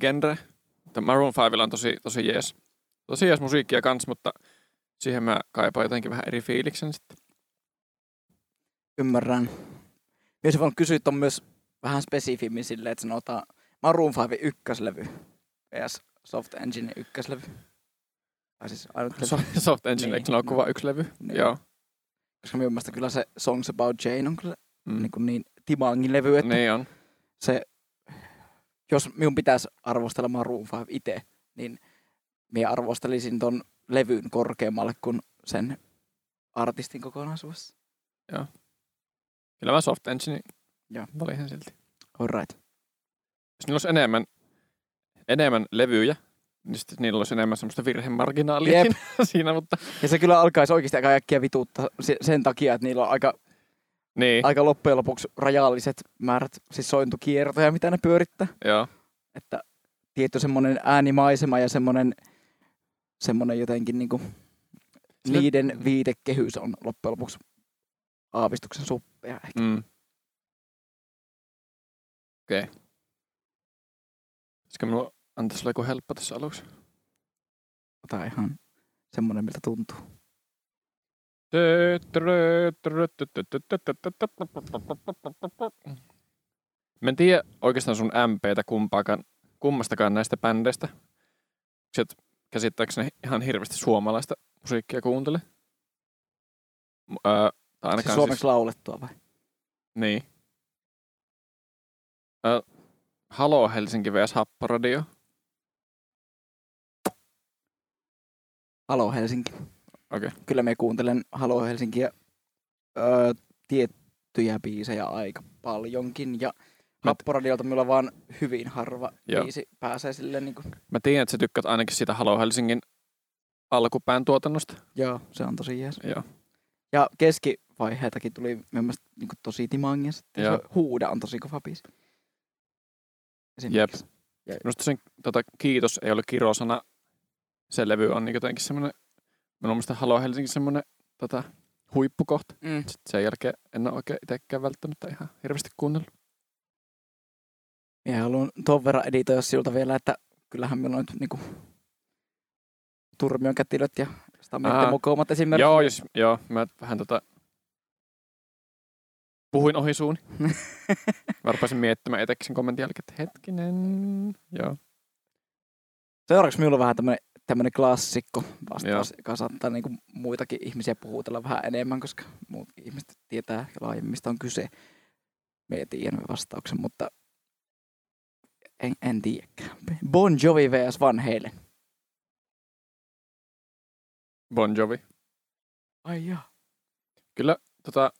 genre. Maroon 5 on tosi, tosi jees. Tosi jees musiikkia kans, mutta siihen mä kaipaan jotenkin vähän eri fiiliksen sitten. Ymmärrän. Mies voinut kysyä on myös vähän spesifimmin silleen, että sanotaan Maroon 5 ykköslevy vs Soft Engine ykköslevy. Tai siis ainut levy. So- Soft Engine, Niin. eikö se ole kuva yksi levy? Niin. Joo. Koska minun mielestä kyllä se Songs About Jane on kyllä Mm. niin, kuin niin timangin levy, että Niin on. se, jos minun pitäisi arvostella Maroon 5 itse, niin minä arvostelisin ton levyn korkeammalle kuin sen artistin kokonaisuudessa. Kyllä mä Soft Engine Joo. valitsen silti. Alright. Jos niillä olisi enemmän, enemmän levyjä, niin sitten niillä olisi enemmän semmoista virhemarginaalia Jep. siinä, mutta Ja se kyllä alkaisi oikeasti aika äkkiä vituutta se- sen takia, että niillä on aika, niin, aika loppujen lopuksi rajalliset määrät siis sointukiertoja, mitä ne pyörittää. joo. Että tietty semmoinen äänimaisema ja semmoinen, semmoinen jotenkin niinku, niiden viitekehys on loppujen lopuksi aavistuksen suppea. ehkä. Mm. Okei. Okay. Pitäisikö minua antaa sulle joku helppo tässä aluksi? Tai ihan semmoinen, miltä tuntuu. Mä en tiedä oikeastaan sun MPtä kumpaakaan, kummastakaan näistä bändeistä. Sä et käsittääkseni ihan hirveästi suomalaista musiikkia kuuntele. Öö, tai Siis ainakaan suomeksi laulettua vai? Niin. Ö, Halo Helsinki vs Happoradio. Halo Helsinki. Okei. Kyllä me kuuntelen Halo Helsinkiä öö, tiettyjä biisejä aika paljonkin. Ja Happoradiolta minulla vaan hyvin harva Joo. biisi pääsee silleen niin kuin, Mä tiedän, että sä tykkäät ainakin siitä Halo Helsingin alkupään tuotannosta. joo, se on tosi jees. Joo. Ja keskivaiheetakin tuli minun mielestä niin kuin tosi timangia sitten. Joo. Se huuda on tosi kova biisi. Esimerkiksi. Minusta sen tota, kiitos ei ole kirosana. Se levy on niin jotenkin semmoinen, minun mielestä Halo Helsingin semmoinen tota, huippukohta. Mm. Sitten sen jälkeen en ole oikein itsekään välttämättä ihan hirveästi kuunnellut. Ja haluan tuon verran editoida siltä vielä, että kyllähän meillä on nyt niinku turmion kätilöt ja Aa. stamitten mukoumat esimerkiksi. Joo, jos, joo, mä vähän tota, puhuin ohi suuni. Mä rupesin miettimään etekin sen kommentin jälkeen, että hetkinen, joo. Seuraavaksi minulla on vähän tämmönen, tämmönen klassikko vastaus, Joo. joka saattaa niinku muitakin ihmisiä puhutella vähän enemmän, koska muut ihmiset tietää laajemmin, mistä on kyse. Me ei tiedä vastauksen, mutta en, en tiedäkään. Bon Jovi vs Van Halen. Bon Jovi. Ai jaa. Kyllä, tota,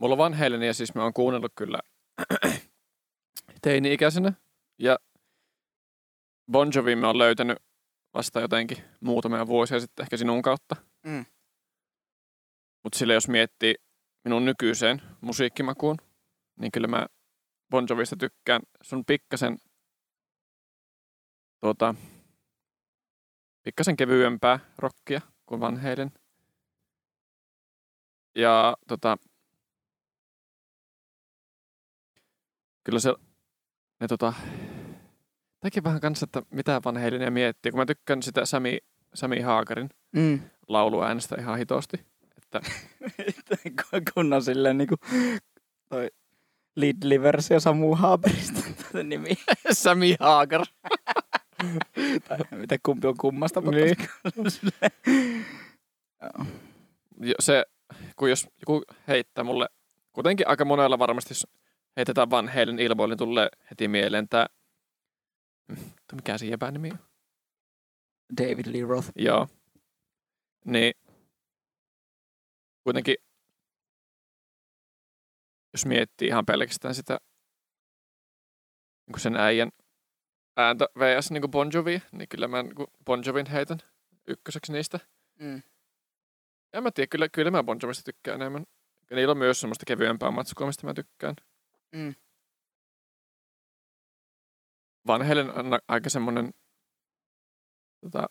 mulla on Van Halen ja siis mä oon kuunnellut kyllä teini-ikäisenä. Ja Bon Jovi mä oon löytänyt vasta jotenkin muutamia vuosia sitten ehkä sinun kautta. Mm. Mutta sille jos miettii minun nykyiseen musiikkimakuun, niin kyllä mä Bon Jovista tykkään. Se on pikkasen, tuota, pikkasen kevyempää rockia kuin Van Halen. Ja tota, kyllä se, ne tota, Tämäkin vähän kanssa, että mitä Van Halenia miettii, kun mä tykkään sitä Sami, Sami Haakarin Mm. lauluäänestä ihan hitosti. Että, kun on silleen niinku toi Lidli-versio Samu Haaberista se nimi. Sami Haakar. tai mitä kumpi on kummasta, Niin. Se, kun jos joku heittää mulle, kuitenkin aika monella varmasti, heitetään Van Halen ilmoille, niin tulee heti mieleen tämä, mikä se jäbän nimi on? David Lee Roth. Joo. Niin kuitenkin, jos miettii ihan pelkästään sitä niin sen äijän ääntä vs. Niin Bon Jovi, niin kyllä mä niin Bon Jovin heitän ykköseksi niistä. Mm. En mä tiedä, kyllä, kyllä mä Bon Jovista tykkään enemmän. Ja niillä on myös semmoista kevyempää matskua, mistä mä tykkään. Mm. Van Halen on aika semmoinen, tota,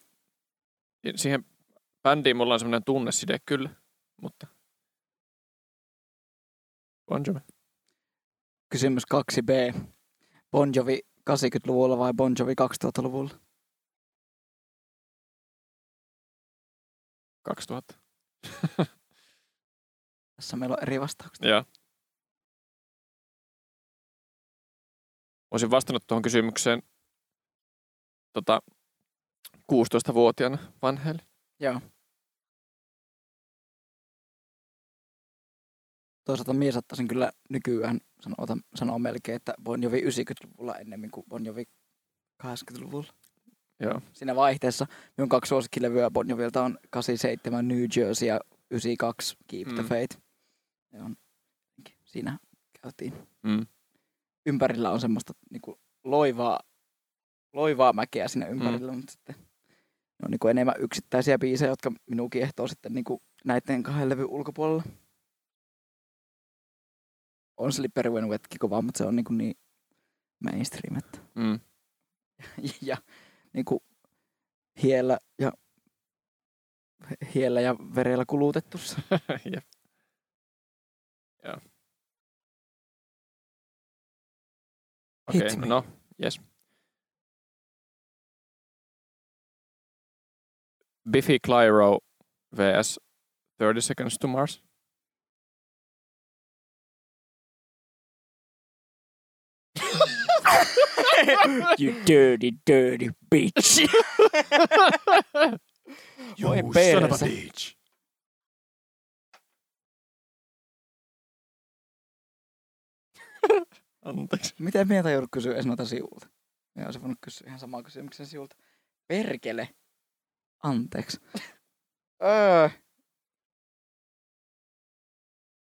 siihen bändiin mulla on semmoinen tunneside kyllä, mutta Bon Jovi. Kysymys 2b. Bon Jovi 80-luvulla vai Bon Jovi 2000-luvulla? 2000. Tässä meillä on eri vastaukset. Joo. Olisin vastannut tuohon kysymykseen tota, 16-vuotiaana vanheille. Joo. Toisaalta mies saattaisin kyllä nykyään sanoa, sanoa melkein, että Bon Jovi 90-luvulla ennemmin kuin Bon Jovi 80-luvulla. Joo. Siinä vaihteessa minun kaksi suosikkilevyä Bon Jovilta on 87 New Jersey ja 92 Keep the Mm. Faith. Ne on, siinä käytiin. Mm. Ympärillä on semmoista niinku loivaa, loivaa mäkeä siinä ympärillä, mm. mutta sitten ne on niinku enemmän yksittäisiä biisejä, jotka minun kiehtoo sitten niinku näiden kahden levyn ulkopuolella. On Slippery When Wetkin kova, mutta se on niinku niin mainstream, että Mm. ja niinku hiellä ja hiellä ja verellä kulutettu. Jep. Joo. Okei, Hit me. no, yes. Biffy Clyro vs 30 Seconds to Mars. you dirty, dirty bitch. You Voi perse. bitch. Anteeksi. Miten mieltä joudut kysyä edes noita siulta? Minä olisin voinut kysyä ihan samaa kysymyksen siulta. Perkele. Anteeksi. öö,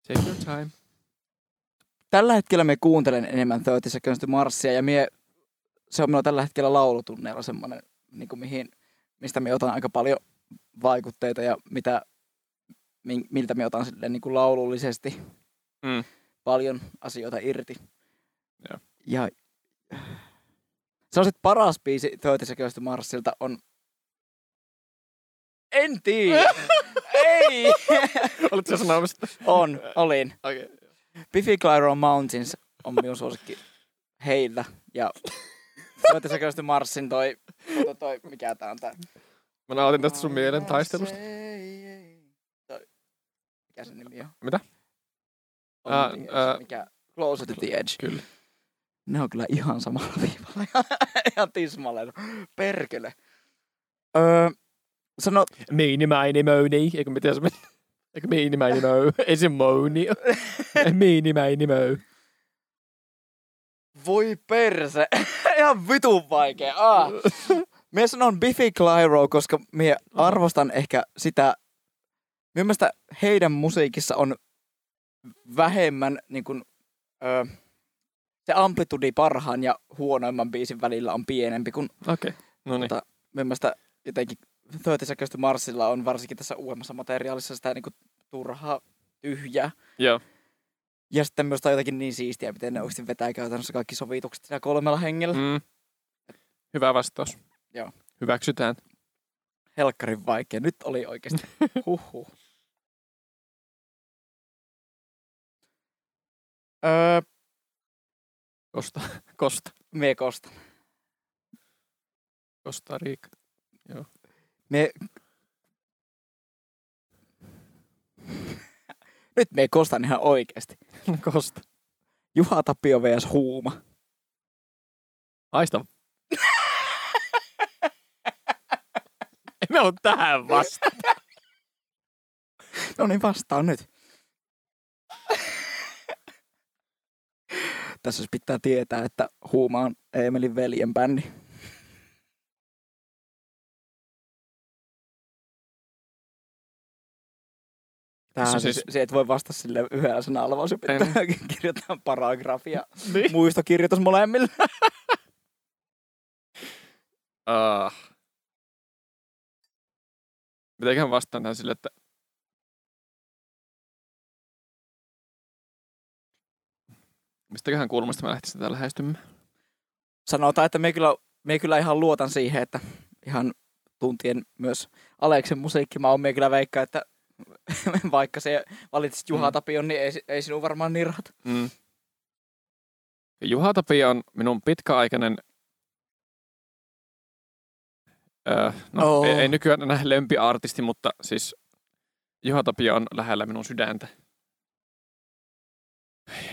Take your time. tällä hetkellä me kuuntelen enemmän 30 Seconds to Marsia ja mie, se on minulla tällä hetkellä laulutunneilla semmoinen, niin kuin mihin, mistä me otan aika paljon vaikutteita ja mitä, mi- miltä me otan silleen niin kuin laulullisesti Mm. paljon asioita irti. Joo. Ja se on sitten paras biisi 30 Seconds Marsilta on en tiedä. Ei. Olitko sä sanomassa? on, olin. Okei. Okay. Biffy Clyro Mountains on minun suosikki heillä. Ja 30 Seconds Marsin toi, toi, toi mikä tää on tää? Mä nautin tästä sun mielen taistelusta. Mikä se nimi on? Mitä? On nimi, ää, mikä? Closer to the Edge. Kyllä. Ne on kyllä ihan samalla viivalla. ihan tismalleen. Perkele. Öö, sano, Miini, mäini, möni. Eikö miten se meni? Eikö miini, mäini, möy? Ei se mouni. miini, mäini, möy. voi perse. ihan vitun vaikea. Ah. Mie sanon Biffy Clyro, koska mie arvostan ehkä sitä, minun mielestä heidän musiikissa on vähemmän niin kuin, ö, se amplitudi parhaan ja huonoimman biisin välillä on pienempi, kun Okei. Okay. No niin. Tota, jotenkin 30 Seconds to Marsilla on varsinkin tässä uudemmassa materiaalissa sitä niin kuin, turhaa tyhjää. Joo. Ja sitten myös on jotenkin niin siistiä, miten ne oikeasti vetää käytännössä kaikki sovitukset siinä kolmella hengellä. Mm. Hyvä vastaus. Joo. Hyväksytään. Helkkarin vaikea. Nyt oli oikeasti. Huhhuh. öö, Kosta. Kosta. mie kostan. Kosta Riika. Mie... Nyt me kostan ihan oikeasti. Kosta. Juha Tapio vs. Huuma. Aista. Emme ole tähän vasta. No niin, vastaan nyt. Tässä pitää tietää, että Huuma on Eemelin veljen bändi. On siis, siis- se, et voi vastata sille yhdellä sanalla, vaan se pitää kirjoittaa paragrafia. Niin. Muistokirjoitus molemmille. Uh. Mitenköhän vastaan tähän sille, että mistäköhän kulmasta mä lähtisin tätä lähestymään? Sanotaan, että me kyllä, me kyllä ihan luotan siihen, että ihan tuntien myös Aleksen musiikki, mä oon me kyllä veikka, että vaikka se valitsit Juha Mm. Tapion, niin ei, ei sinun varmaan niin rahat. Mm. Juha Tapio on minun pitkäaikainen, öö, no oh. ei, ei nykyään enää lempiartisti, mutta siis Juha Tapio on lähellä minun sydäntä.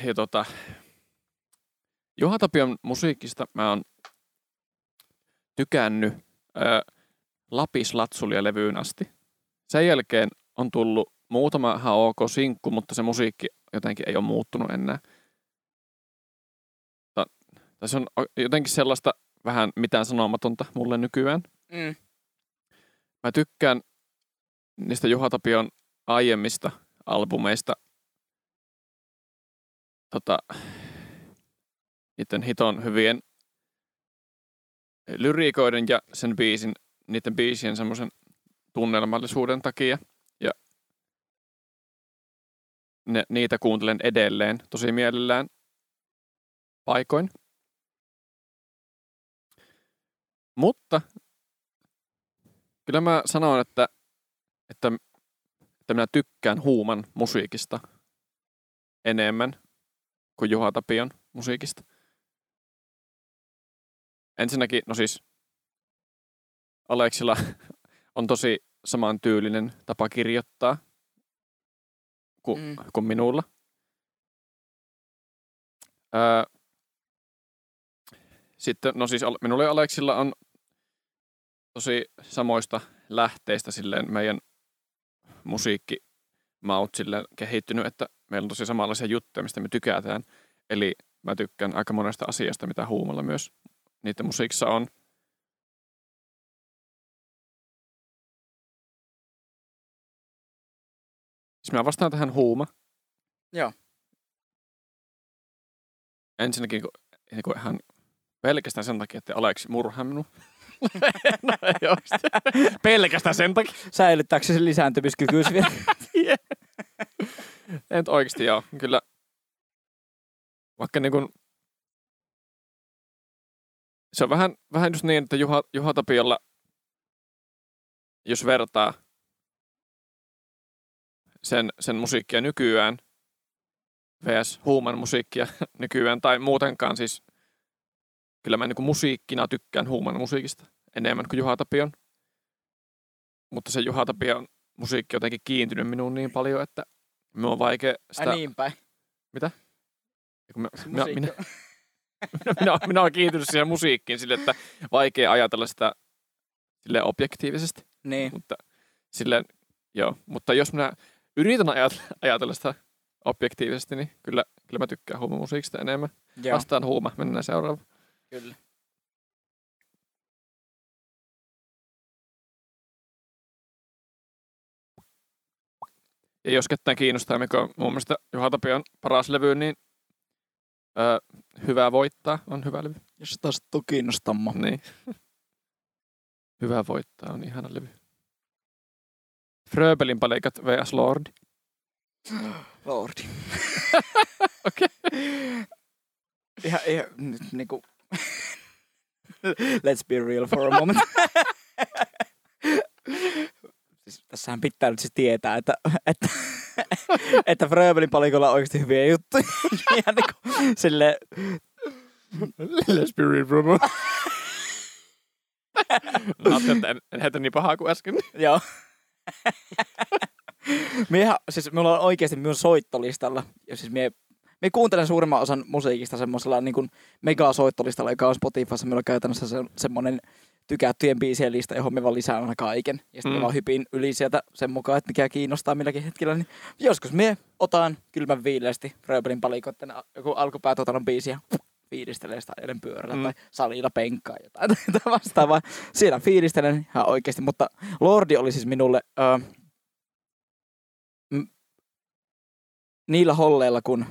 Ja tota, Juha Tapion musiikista mä oon tykännyt öö, Lapis Latsulia levyyn asti. Sen jälkeen on tullut muutama ihan ok sinkku, mutta se musiikki jotenkin ei ole muuttunut enää. Se on jotenkin sellaista vähän mitään sanomatonta mulle nykyään. Mm. Mä tykkään niistä Juha Tapion aiemmista albumeista tota, niiden hiton hyvien lyriikoiden ja sen biisin, niiden biisien semmoisen tunnelmallisuuden takia. Ja ne, niitä kuuntelen edelleen tosi mielellään paikoin. Mutta kyllä mä sanon, että, että, että minä tykkään Huuman musiikista enemmän kuin Juha Tapion musiikista. Ensinnäkin, no siis Aleksilla on tosi samantyylinen tapa kirjoittaa kuin, Mm. kuin minulla. Öö, sitten, no siis minulla ja Aleksilla on tosi samoista lähteistä silleen meidän musiikkimaut silleen kehittynyt, että meillä on tosi samanlaisia juttuja, mistä me tykätään. Eli mä tykkään aika monesta asiasta, mitä huumalla myös niiden musiikissa on. Siis mä vastaan tähän huuma. Joo. Ensinnäkin niin kuin ihan pelkästään sen takia, että Aleksi murhaa minun. no, pelkästään sen takia. Säilyttääkö se lisääntymiskykyys vielä? En nyt oikeasti joo. Kyllä vaikka niin kuin, se on vähän, vähän just niin, että Juha, Juha Tapiolla, jos vertaa sen, sen musiikkia nykyään vs. Huuman musiikkia nykyään tai muutenkaan siis kyllä mä niin musiikkina tykkään Huuman musiikista enemmän kuin Juha Tapion. Mutta se Juha Tapion musiikki on jotenkin kiintynyt minuun niin paljon, että minun on vaikea sitä... Ai niin päin. kun mä, minä, minä, minä, minä olen kiintynyt siihen musiikkiin sille, että vaikea ajatella sitä sille objektiivisesti. Niin. Mutta, silleen, joo. mutta jos minä yritän ajatella, ajatella sitä objektiivisesti, niin kyllä, kyllä mä tykkään huumamusiikista enemmän. Joo, Vastaan huuma, mennään seuraavaan. kyllä. Ja jos ketään kiinnostaa, mikä on mun mielestä Juha Tapion paras levy, niin öö, Hyvä voittaa on hyvä levy. Jos taas tuu kiinnostamaan. Niin. Hyvä voittaa on ihana levy. Fröbelin palikat vs. Lord. Lordi. Okei. Ihan, ihan nyt niinku... Let's be real for a moment. Siis, tässähän pitää nyt siis tietää, että, että, että Fröbelin palikolla on oikeasti hyviä juttuja. Ihan niinku silleen, Let's be real, bro. Mä ajattelin, että en, en heitä niin pahaa kuin äsken. Joo. Miehän, siis minulla on oikeasti minun soittolistalla, ja siis mie, mie kuuntelen suurimman osan musiikista semmoisella niin kuin megasoittolistalla, joka on Spotifyssa. Minulla on käytännössä se, semmoinen tykättyjen biisien lista, johon me vaan lisään aina kaiken. Ja sitten Mm. vaan hypin yli sieltä sen mukaan, että mikä kiinnostaa milläkin hetkellä. Niin joskus mie otan kylmän viileästi Fröbelin palikoitten joku alkupäätuotannon biisiä fiilistelee sitä ajelen pyörällä Mm. tai salilla penkkaa jotain tai vastaavaa. Siinä fiilistelen ihan oikeasti, mutta Lordi oli siis minulle ö, m- niillä holleilla, kun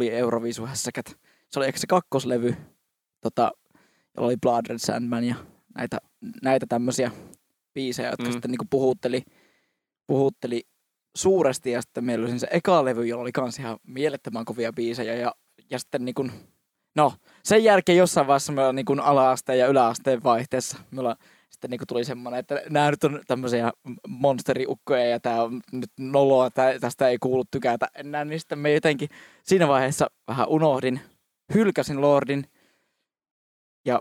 Euroviisuhässäkät. Se oli ehkä se kakkoslevy, tota, jolla oli Blood Red Sandman ja näitä, näitä tämmöisiä biisejä, jotka Mm. sitten niinku puhutteli, puhutteli suuresti. Ja sitten meillä oli se eka levy, jolla oli kans ihan mielettömän kovia biisejä. Ja, ja sitten niinku, no, sen jälkeen jossain vaiheessa meillä niinku ala-asteen ja yläasteen vaihteessa meillä sitten niinku tuli semmoinen, että nämä nyt on tämmöisiä monsteriukkoja ja tämä on nyt noloa, tää, tästä ei kuulu tykätä enää, niin sitten me jotenkin siinä vaiheessa vähän unohdin, hylkäsin Lordin ja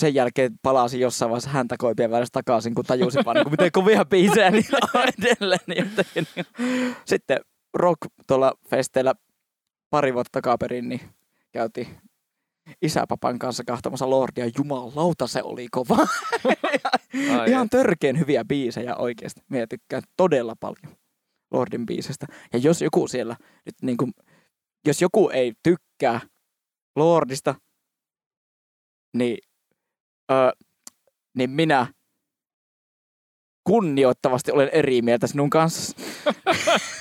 sen jälkeen palasin jossain vaiheessa häntä koipien välissä takaisin, kun tajusin vaan, niin miten kovia biisejä niillä on edelleen. Niin jotenkin, niin. Sitten rock tuolla festeillä pari vuotta takaperin, niin käytiin isäpapan kanssa kahtamassa Lordia. Jumalauta, se oli kova. Ihan törkeen hyviä biisejä oikeasti. Minä tykkään todella paljon Lordin biisestä. Ja jos joku siellä nyt niin kuin, jos joku ei tykkää Lordista, niin, ö, niin minä kunnioittavasti olen eri mieltä sinun kanssa.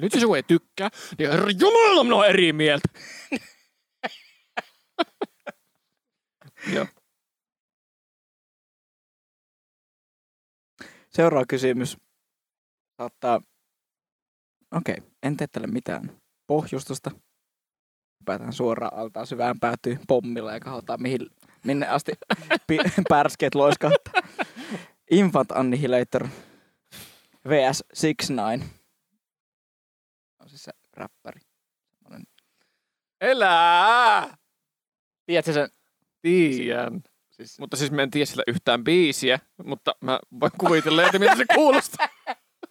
Nyt jos joku ei tykkää, niin herra jumala, minä olen eri mieltä. Joo. Seuraava kysymys saattaa... Okei, okay, en tee tälle mitään pohjustusta. Päätään suoraan altaan syvään päätyy pommilla ja katsotaan mihin, minne asti pi- pärskeet loiskahtaa. Infant Annihilator vs 6 9 On siis se räppäri. Semmonen- Elää! Tiedätkö sen? Tiedän. Siis, Mutta siis mä en tiedä sillä yhtään biisiä, mutta mä voin kuvitella, että miltä se kuulostaa.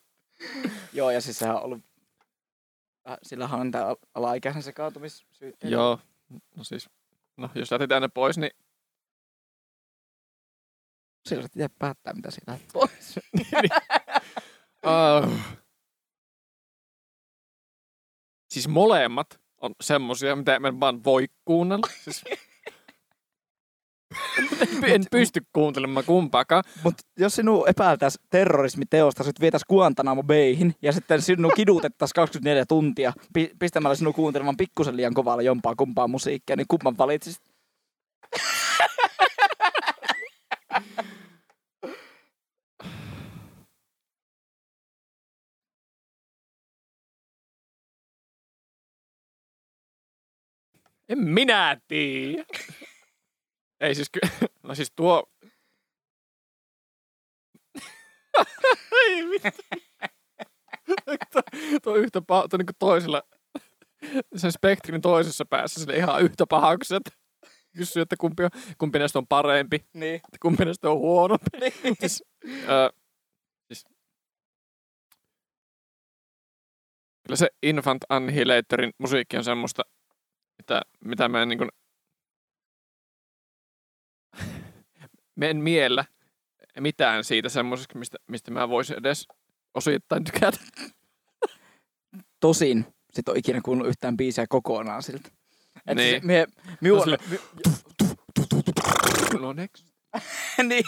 joo, ja siis sehän on ollut... äh, Sillähän on tämä alaikäisen sekaantumissyytteitä. Joo. No siis, no jos jätetään ne pois, niin Silloin itse päättää, mitä siinä pois. Uh, siis molemmat on semmosia, mitä en vaan voi kuunnella. Siis, en pysty kuuntelemaan kumpaakaan. Mutta jos sinun epäiltäisi terrorismiteosta, sut vietäisi Guantanamo Bayhin ja sitten sinun kidutettaisiin 24 tuntia pi- pistämällä sinun kuuntelemaan pikkusen liian kovalla jompaa kumpaa musiikkia, niin kumman valitsisit? En minä tiedä. Ei siis kyllä. No siis tuo... Ei vittu. tuo, tuo yhtä paha, tuo niinku toisella, sen spektrin toisessa päässä sille ihan yhtä pahaksi, että kysyy, että kumpi, on, kumpi näistä on parempi, Niin. että kumpi näistä on huonompi. siis, ö, siis, kyllä se Infant Annihilatorin musiikki on semmoista, mitä, mitä mä en niin kuin, mä en miellä mitään siitä semmoisesta, mistä, mistä mä voisin edes osittain tykätä. Tosin sit on ikinä kuullut yhtään biisiä kokonaan siltä. Et Niin. siis mie, miu, No sille- No next. niin.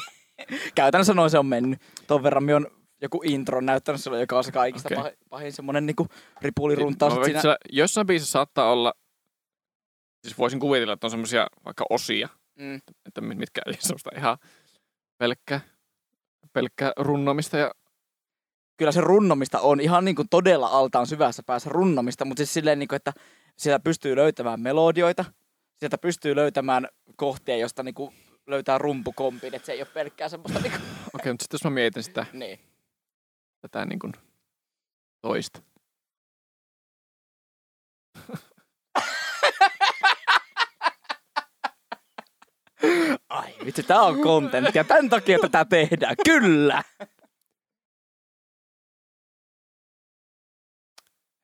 Käytännössä noin se on mennyt. Ton verran mi on joku intro näyttänyt sulle, joka on se kaikista okay. pahin, pahin semmonen niinku ripuliruntaus. Sit siinä... siinä... Jossain biisissä saattaa olla, siis voisin kuvitella, että on semmoisia vaikka osia, Mm. että mit- mitkä ei semmoista ihan pelkkää, pelkkää runnomista ja kyllä se runnomista on ihan niin kuin todella altaan syvässä päässä runnomista, mutta siis silleen, niin kuin, että sieltä pystyy löytämään melodioita, sieltä pystyy löytämään kohtia, josta niin kuin löytää rumpukompin, että se ei ole pelkkää semmoista niin kuin, okei, mutta sitten jos mä mietin sitä niin. tätä niin kuin toista. Ai vitsi, tää on kontenttia, tämän takia tätä tehdään, kyllä!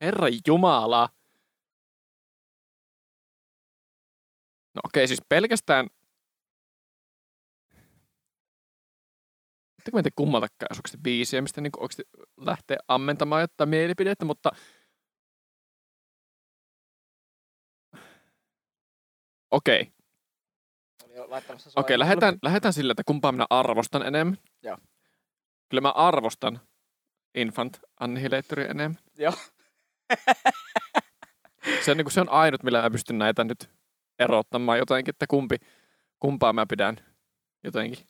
Herra Jumala. No okei, siis pelkästään... Etteikö mä tiedä kummaltakaan, jos onko se biisiä, mistä niin oikeasti lähtee ammentamaan jotain mielipidettä, mutta... Okei, laittamassa okei, soimaan. lähdetään, lähdetään sillä, että kumpaa minä arvostan enemmän. Joo. Kyllä mä arvostan Infant Annihilatori enemmän. Joo. Se on, niin kuin, se on ainut, millä mä pystyn näitä nyt erottamaan jotenkin, että kumpi, kumpaa mä pidän jotenkin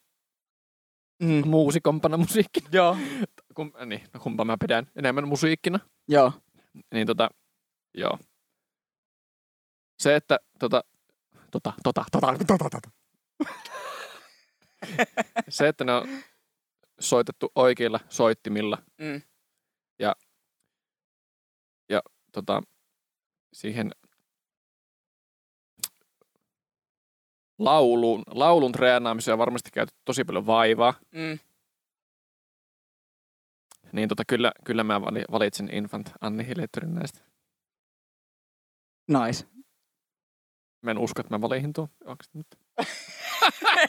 Mm. muusikompana musiikkina. Joo. Kum, niin, no kumpaa mä pidän enemmän musiikkina. Joo. Niin tota, joo. Se, että tota, tota, tota, tota, tota, tota. Se, että ne on soitettu oikeilla soittimilla Mm. tota, siihen lauluun, laulun treenaamiseen on varmasti käytetty tosi paljon vaivaa. Mm. Niin tota, kyllä, kyllä mä vali- valitsen Infant Annihilatorin näistä. Nice. Mä en usko, että mä valihin tuon. Onko nyt?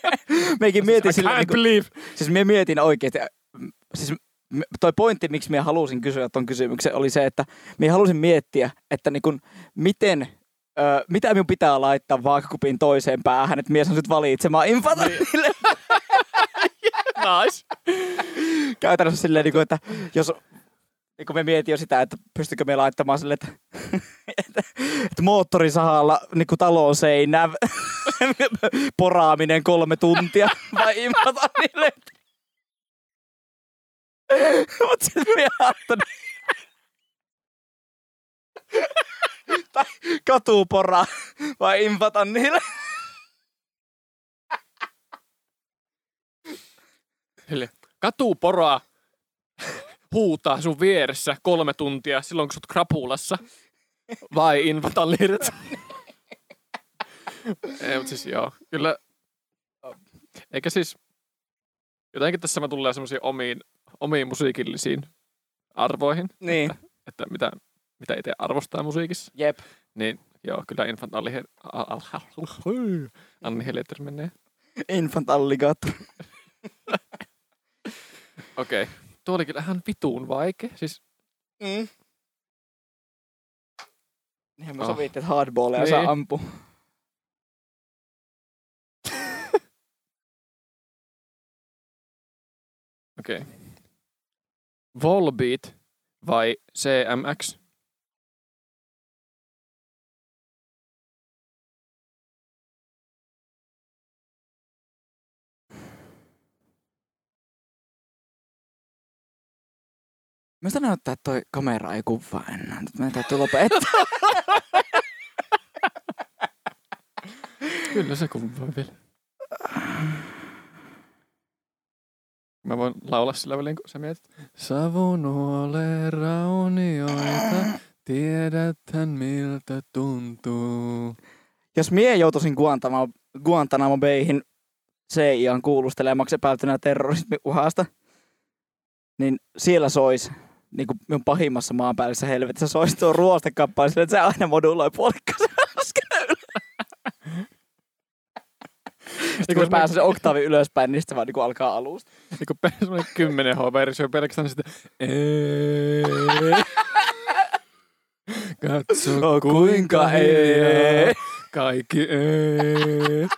Meikin mietin I sillä, can't niinku, believe. siis mä mietin oikeesti, äh, siis toi pointti, miksi minä halusin kysyä ton kysymyksen, oli se, että minä halusin miettiä, että niin miten, ö, mitä minun pitää laittaa vaakakupin toiseen päähän, että mies on sitten valitsemaan infantilille. Nice. Käytännössä silleen, niin kuin, että jos niin kuin me mietin jo sitä, että pystykö me laittamaan sille, että, että, että moottorisahalla niin kuin talon seinään poraaminen kolme tuntia vai infata niille. Mutta sitten minä ajattelin, tai katuporaa vai infata niille. Katuporaa huutaa sun vieressä kolme tuntia silloin, kun sä oot krapulassa. Vai infatalliiret. Ei, mutta siis joo, kyllä. Eikä siis, jotenkin tässä mä tulee semmoisiin omiin, omiin musiikillisiin arvoihin, Niin, että mitä, mitä itse arvostaa musiikissa. jep. Niin joo, kyllä Infant Annihilator menee. Infant alligator. Okei. Okay. Tuo oli kyllä ihan vituun vaikea. Siis Mm. Niinhän me Oh. sovittiin, että hardballeja Niin. saa ampua. Okei. Okay. Volbeat vai CMX? Mistä näyttää, että toi kamera ei kuvaa enää? Nyt meidän täytyy lopettaa. Kyllä se kuvaa vielä. Mä voin laulaa sillä välin, kun sä mietit. Savunuole raunioita, tiedäthän miltä tuntuu. Jos mie joutuisin Guantanamo, Guantanamo Bayhin CIAn kuulustelemaksi epäiltynä terrorismiuhasta, niin siellä sois niin kuin minun pahimmassa maanpäällisessä helvetissä soisi tuo ruostekappale sille, että se aina moduloi puolikkaisen Sitten kun pääsee se oktaavi ylöspäin, niin sitten se vaan niin alkaa alusta. Niin kuin semmoinen 10 H-versio pelkästään sitä. Ee. Katso kuinka hiljaa. Kaikki ee.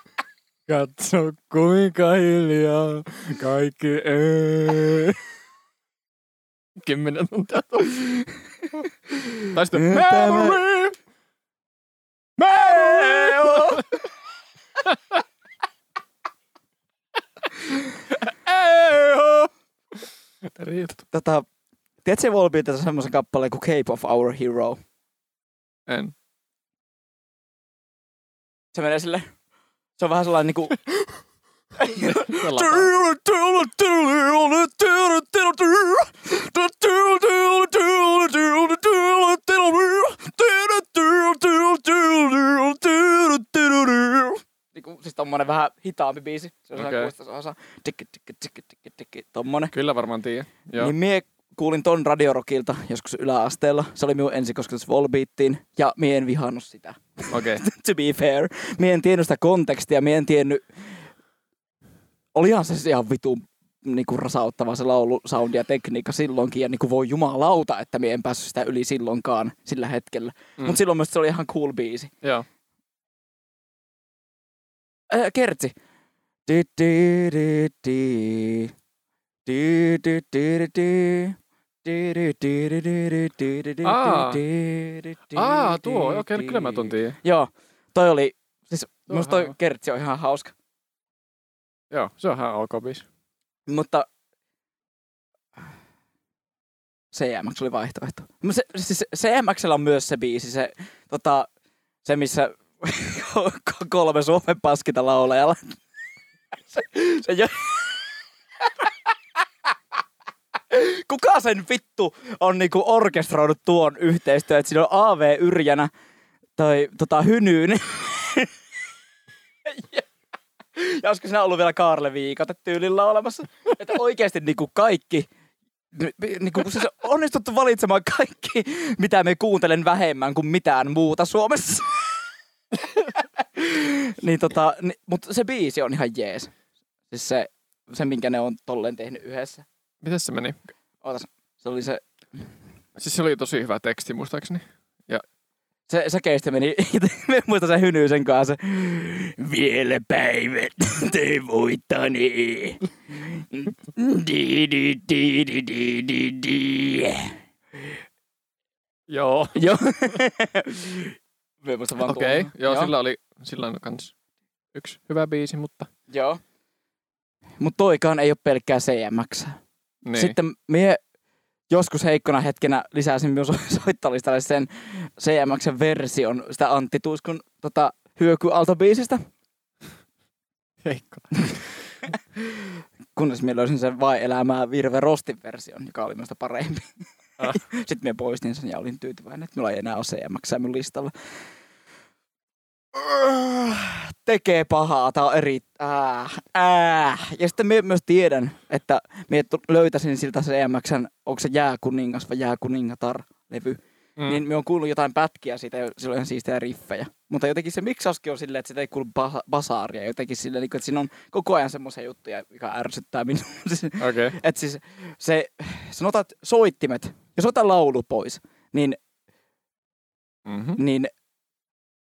Katso kuinka hiljaa. Kaikki ee. Kymmenen tuntia. Tai sitten memory. Memory. Juttu. Tota, tiedätkö se Volbeatissa semmoisen kappaleen kuin Cape of Our Hero? En. Se menee sille, se on vähän sellainen niinku... Niinku, siis tommonen vähän hitaampi biisi. Se on okay. se osa. Tikki, tikki, tikki, tikki, tikki, tommonen. Kyllä varmaan tiedän. Joo. Niin mie kuulin ton radiorokilta joskus yläasteella. Se oli minun ensikosketus Volbeattiin ja mie en vihannut sitä. Okei. Okay. to be fair. Mie en tiennyt sitä kontekstia, mie en tiennyt... Olihan se ihan vitu niinku rasauttava se laulu, soundi ja tekniikka silloinkin. Ja niinku voi jumalauta, että mie en päässyt sitä yli silloinkaan sillä hetkellä. Mm. Mutta silloin myös se oli ihan cool biisi. Joo. Äh, kertsi. Di, di, di, di. Di, di, di, di, di. Aa. Tuo, okei, kyllä mä tuon tiedän. Joo, toi oli, siis musta toi kertsi on ihan hauska. Joo, se on ihan ok biisi. Mutta CMX oli vaihtoehto. Se, siis CMXllä on myös se biisi, se, tota, se missä kolme Suomen paskinta laulajalla. Se, se jo... Kuka sen vittu on niinku orkestroinut tuon yhteistyön, että siinä on AV Yrjänä tai tota, Hynyyn. Ja, olisiko siinä ollut vielä Kaarle Viikate tyylillä olemassa? Että oikeasti niinku kaikki, ni- niinku siis on onnistuttu valitsemaan kaikki, mitä me kuuntelen vähemmän kuin mitään muuta Suomessa. niin tota, ni, mutta se biisi on ihan jees. Siis se, se, minkä ne on tolleen tehnyt yhdessä. Miten se meni? Ootas, se oli se, Siis se oli tosi hyvä teksti, muistaakseni. Se, se keisti meni, me muistan sen Hynysen kanssa. Vielä päivät te voittani. Di, di, di, di, di, di, di. Joo. Joo. Me muistan vaan Okei, okay. joo, sillä oli, sillä on kans yksi hyvä biisi, mutta Joo. Mutta toikaan ei ole pelkkää CMX. Niin. Sitten mie joskus heikkona hetkenä lisäsin myös soittolistalle sen CMXn version sitä Antti Tuiskun tota, hyökyaltobiisistä. Heikko. Kunnes minä löysin sen Vai elämää Virve Rostin version, joka oli minusta parempi. Ah. Sitten minä poistin sen ja olin tyytyväinen, että minulla ei enää ole CMX listalla. Tekee pahaa, tää on eri... Äh, äh. Ja sitten minä myös tiedän, että minä löytäisin siltä CMXn, onko se Jääkuningas vai Jääkuningatar-levy. Mm. Niin minä on kuullut jotain pätkiä siitä, on ihan siistejä riffejä. Mutta jotenkin se miksauskin on silleen, että sitä ei kuulu basa- basaaria. Jotenkin silleen, niin että siinä on koko ajan semmoisia juttuja, mikä ärsyttää minua. Siis, Okei. Okay. että siis se, sanotaan, että soittimet, jos otan laulu pois, niin, Mm-hmm. niin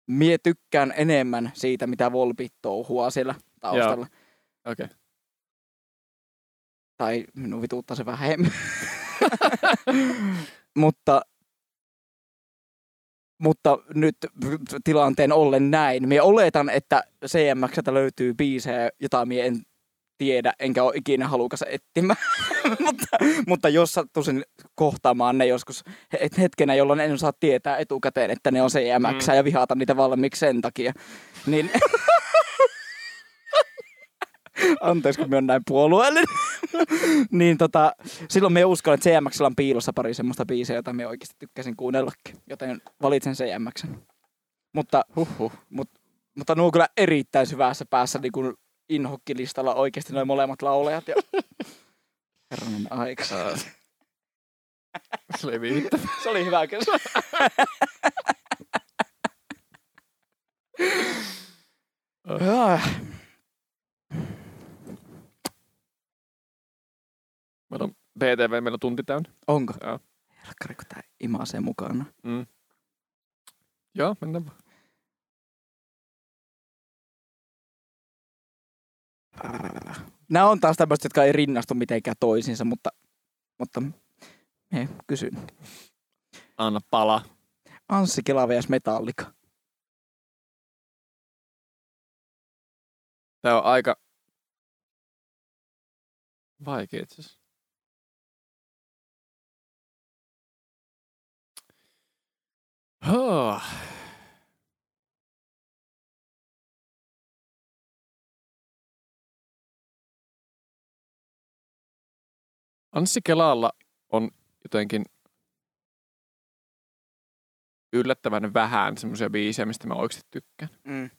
mie tykkään enemmän siitä, mitä Volpi touhua siellä taustalla. Okei. Okay. Tai minun vituuttaa se vähemmän. mutta, mutta nyt tilanteen ollen näin. Mie oletan, että CMXltä löytyy biisejä, jota mie en tiedä, enkä ole ikinä halukas etsimään. mutta, mutta jos sattuisin kohtaamaan ne joskus het- hetkenä, jolloin en osaa tietää etukäteen, että ne on CMX Mm. ja vihata niitä valmiiksi sen takia, niin... Anteeksi, kun minä olen näin puolueellinen. niin tota, silloin me uskon, että CMX on piilossa pari semmoista biisiä, jota me oikeasti tykkäsin kuunnellakin. Joten valitsen CMX. Mutta, Huhhuh. mutta nuo on kyllä erittäin syvässä päässä niin kuin inhokkilistalla oikeasti noin molemmat laulajat. Ja... Herranen aika. Se oli viittä. Se oli hyvä. Joo. Meillä on BTV, meillä on tunti täynnä. Onko? Joo. Helkkari, kun tää imasee mukana. Mm. Joo, mennään vaan. Nämä on taas tämmöiset, jotka ei rinnastu mitenkään toisiinsa, mutta, mutta he, kysyn. Anna pala. Anssi Kela vs. Metallika. Tää on aika vaikea itse asiassa. Oh. Anssi Kelalla on jotenkin yllättävän vähän semmoisia biisejä, mistä mä oikeasti tykkään. Mm.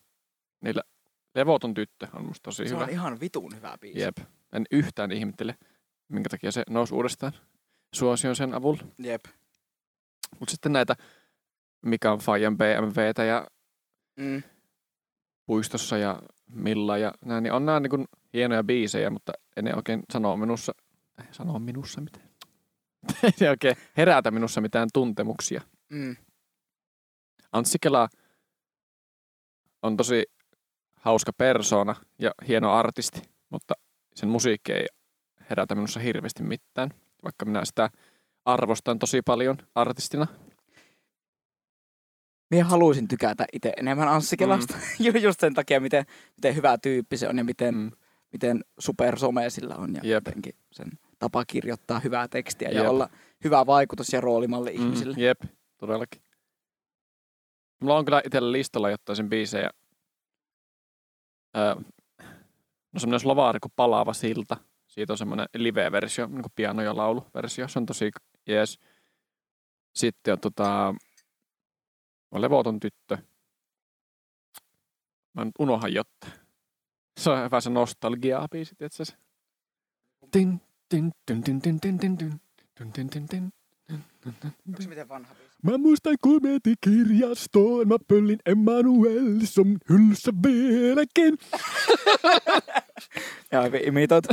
Levoton tyttö on musta tosi Se hyvä. on ihan vitun hyvä biisi. Jep. En yhtään ihmettele, minkä takia se nousi uudestaan suosion sen avulla. Jep. Mutta sitten näitä, mikä on Fajan BMWtä ja Mm. Puistossa ja Milla ja näin, niin on nämä niin hienoja biisejä, mutta en ne oikein sanoa minussa, eh, sanoa minussa mitään. Ei oikein herätä minussa mitään tuntemuksia. Mm. Anssi Kela on tosi hauska persona ja hieno artisti, mutta sen musiikki ei herätä minussa hirveästi mitään. Vaikka minä sitä arvostan tosi paljon artistina. Minä haluaisin tykätä itse enemmän Anssi Kelasta. Mm. Just sen takia, miten, miten hyvä tyyppi se on ja miten, Mm. mm. miten supersome sillä on. Ja Jep. jotenkin sen tapa kirjoittaa hyvää tekstiä Jep. ja olla hyvä vaikutus ja roolimalli ihmisille. Mm, jep, todellakin. Mulla on kyllä itsellä listalla jotain biisejä. Öö, no semmoinen slovaari kuin Palaava silta. Siitä on semmoinen live-versio, niin kuin piano- ja lauluversio. Se on tosi jees. Sitten on tota, on Levoton tyttö. Mä nyt unohan jotta. Se on hyvä se nostalgia-biisi, se? Tin, Onko se miten vanha biisi? Mä muistan kun meti kirjastoon, mä pöllin Emanuelson hyllyssä vieläkin. Ja imitoit.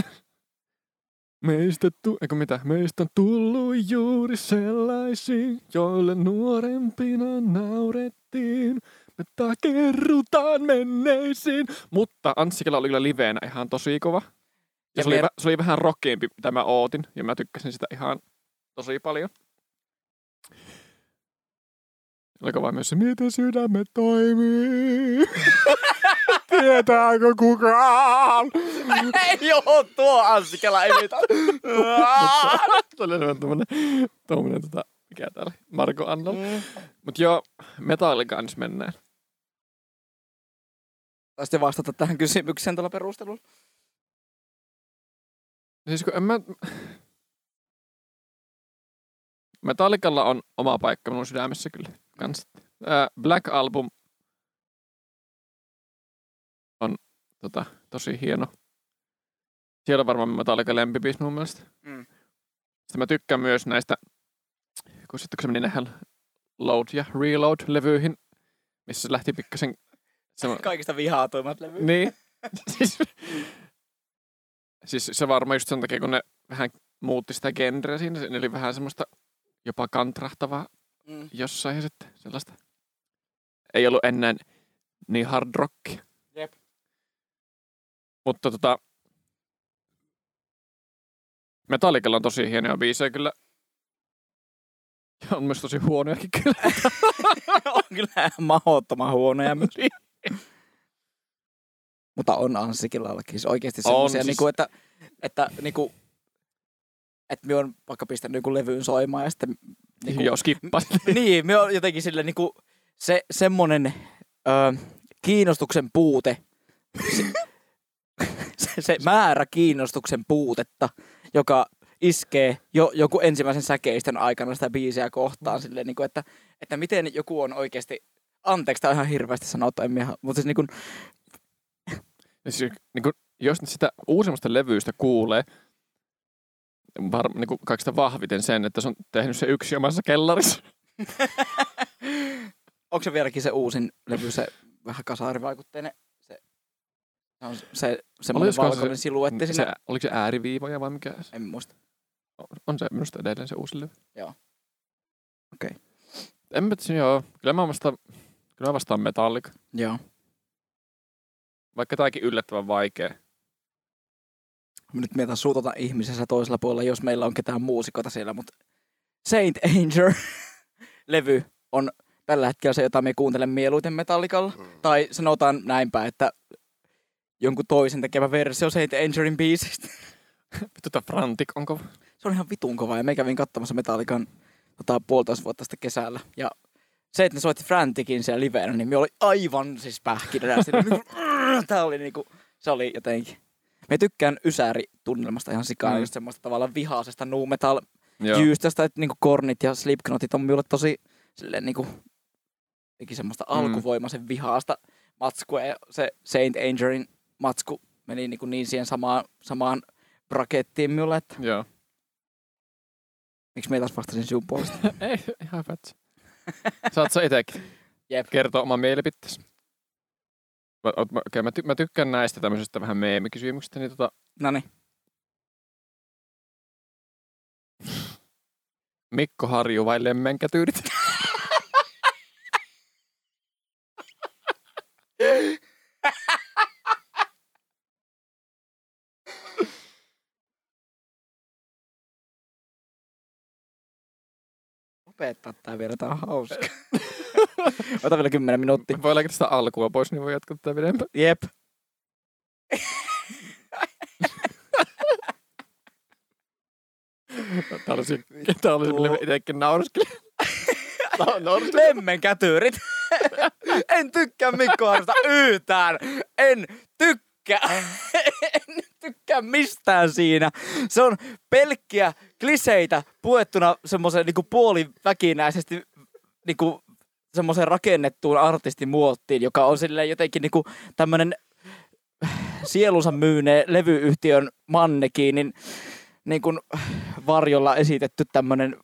Meistä, tu- eikö mitä? Meistä on tullut juuri sellaisia, joille nuorempina naurettiin. Me takerrutaan menneisiin. Mutta Anssi Kela oli kyllä liveenä ihan tosi kova. Ja, se, oli, mer- vä- se oli vähän rockeempi, mitä mä ootin. Ja mä tykkäsin sitä ihan tosi paljon. Oliko vaan myös se, miten sydämme toimii? Tietääkö kukaan? Joo, tuo Anssi Kela imitoit. Se oli enemmän tommonen, tommonen tota, mikä täällä, Marko Annal. Mm. Mut joo, Metallica nyt mennään. Taisitte vastata tähän kysymykseen tällä perustelulla. Siis kun en mä... Metallicalla on oma paikka minun sydämessä kyllä. Kans. Ää, Black Album on tota, tosi hieno. Siellä on varmaan Metallica lempibiisi mun mielestä. Mm. Sitten mä tykkään myös näistä, kun sitten kun se meni näihin Load ja Reload-levyihin, missä se lähti pikkasen... Se, Kaikista vihaatuimmat levyt. niin. siis, siis se varmaan just sen takia, kun ne vähän muutti sitä genreä siinä. Se oli vähän semmoista jopa kantrahtavaa Mm. jossain ja sitten sellaista. Ei ollut ennen niin hard rock. Jep. Mutta tota, Metallicalla on tosi hienoja biisejä kyllä. Ja on myös tosi huonojakin kyllä. on kyllä ihan mahdottoman huonoja myös. Mutta on Anssi Kelallakin siis oikeasti semmoisia, siis- siis... niinku, että, että niinku, että me on vaikka pistänyt joku levyyn soimaan ja sitten niinku, Joo, skippas. niin, me on jotenkin sille niinku, se semmonen ö, kiinnostuksen puute, se, se, se määrä kiinnostuksen puutetta, joka iskee jo joku ensimmäisen säkeistön aikana sitä biisiä kohtaan silleen, niinku, että, että miten joku on oikeasti, anteeksi, tämä on ihan hirveästi sanottu, en minä, mutta siis niinku, Ja siis, niin kuin, jos nyt sitä uusimmasta levyistä kuulee, var, niin kuin kaikista vahviten sen, että se on tehnyt se yksi omassa kellarissa. onko se vieläkin se uusin levy, se vähän kasarivaikutteinen, se, se on se semmoinen Olisikohan se- valkoinen siluetti se, siinä, oliko se ääriviivoja vai mikä? se- en muista. On se minusta edelleen se uusi levy. Joo. Okei. En mä joo. Kyllä mä vastaan, kyllä mä vastaan Metallica. Joo. Vaikka tääkin yllättävän vaikea. Nyt mietin suutota ihmisessä toisella puolella, jos meillä on ketään muusikota siellä, mutta Saint Anger levy on tällä hetkellä se, jota me kuuntelen mieluiten metallikalla. Mm. Tai sanotaan näinpä, että jonkun toisen tekemä versio Saint Angerin biisistä. Vittu Frantic onko? Se on ihan vitun kova ja me kävin katsomassa Metallican tota, puolitoista vuotta sitten kesällä. Ja se, että ne soitti Franticin siellä liveenä, niin me oli aivan siis pähkinä. Tää oli niinku, se oli jotenkin. Me tykkään Ysäri-tunnelmasta ihan sikaa, Mm. just semmoista tavallaan vihaisesta nu metal jyystästä, että niinku Kornit ja Slipknotit on minulle tosi silleen niinku, semmoista Mm. alkuvoimaisen vihaasta matskua ja se Saint Angerin matsku meni niinku niin siihen samaan, samaan brakettiin minulle, että Joo. miksi me taas vastasin sinun puolesta. Ei, ihan hyvä. Saat sä itekin Jep. kertoa oman mielipiteesi. Mä, okay, mä, ty, mä tykkään näistä tämmöisistä vähän meemikysymyksistä, niin tota, Noniin. Mikko Harju vai lemmenkätyyrit? lopettaa tää vielä, tää on hauska. Ota vielä 10 minuuttia. Voi laittaa sitä alkua pois, niin voi jatkaa tätä pidempään. Jep. Tää olisi, tää olisi itekin nauraskelin. Lemmen kätyrit. en tykkää Mikko Arvosta yhtään. En tykkää. en tykkää mistään siinä. Se on pelkkiä kliseitä puettuna semmoisen niinku puoliväkinäisesti niinku semmoisen rakennettuun artistimuottiin, joka on silleen jotenkin niinku tämmönen sielunsa myyneen levyyhtiön mannekiinin niin kuin varjolla esitetty tämmönen,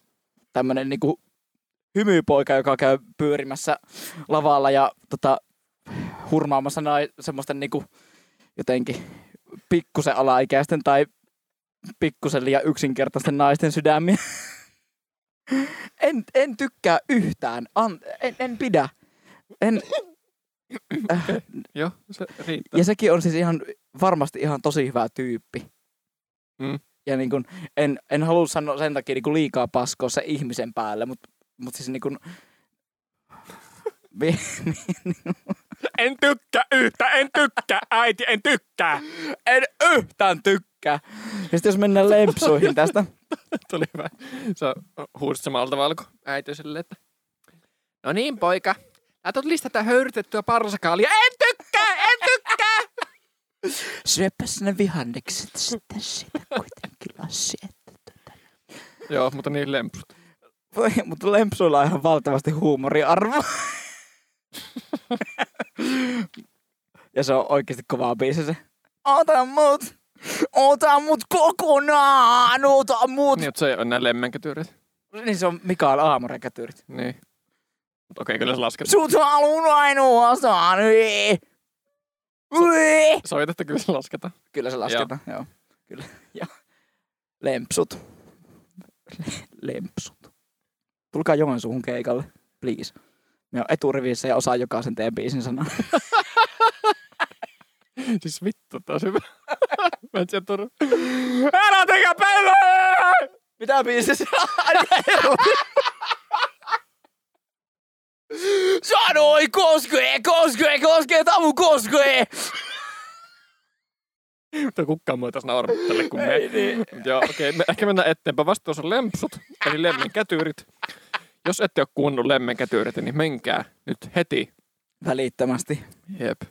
tämmönen niinku hymypoika, joka käy pyörimässä lavalla ja tota, hurmaamassa nai, semmoisten niinku jotenkin pikkusen alaikäisten tai pikkusen liian yksinkertaisten naisten sydämiä. en, en tykkää yhtään. An, en, en pidä. En, äh, Joo, se riittää. ja sekin on siis ihan varmasti ihan tosi hyvä tyyppi. Mm. Ja niin kun, en, en halua sanoa sen takia niin kun liikaa paskoa se ihmisen päälle, mutta mut siis niin kun, En tykkää yhtä, en tykkää, äiti, en tykkää. en yhtään tykkää. Ja sitten jos mennään lempsuihin tästä. Tuli hyvä. Se huusit samalta valko äiti sille, että No niin, poika. Laitat listata höyrytettyä parsakaalia. En tykkää, en tykkää. Syöpäs ne vihannekset sitten sitä kuitenkin Lassi. Että tota. Joo, mutta niin lemput. Voi, mutta lempsuilla on ihan valtavasti huumoriarvo. ja se on oikeasti kovaa biisi se. Ota mut! Ota mut kokonaan! Ota mut! Niin, että se on nämä lemmenkätyyrit. Niin se on Mikael Aamurekätyyrit. Niin. Mutta okei, kyllä se lasketaan. Sut haluun ainoastaan! Ui. Ui. Soitatte kyllä se lasketaan. Kyllä se lasketaan, joo. joo. Kyllä. Ja lempsut. Le- lempsut. Tulkaa Joensuuhun keikalle, please. Me on eturivissä ja osaa jokaisen teidän biisin sanan. Siis vittu, taas hyvä. Mä en tiedä turva. Älä tekä pelle! Mitä biisi se Sanoi koskee, koskee, koskee, tamu koskee! Mutta kukaan muu ei taas nauraa tälle kuin me. Ei niin. Joo, okei. Okay. Ehkä mennään eteenpäin. Vastaus on lempsut, eli lemmenkätyyrit. Jos ette ole kuunnellut lemmenkätyyreitä, niin menkää nyt heti. Välittömästi. Jep.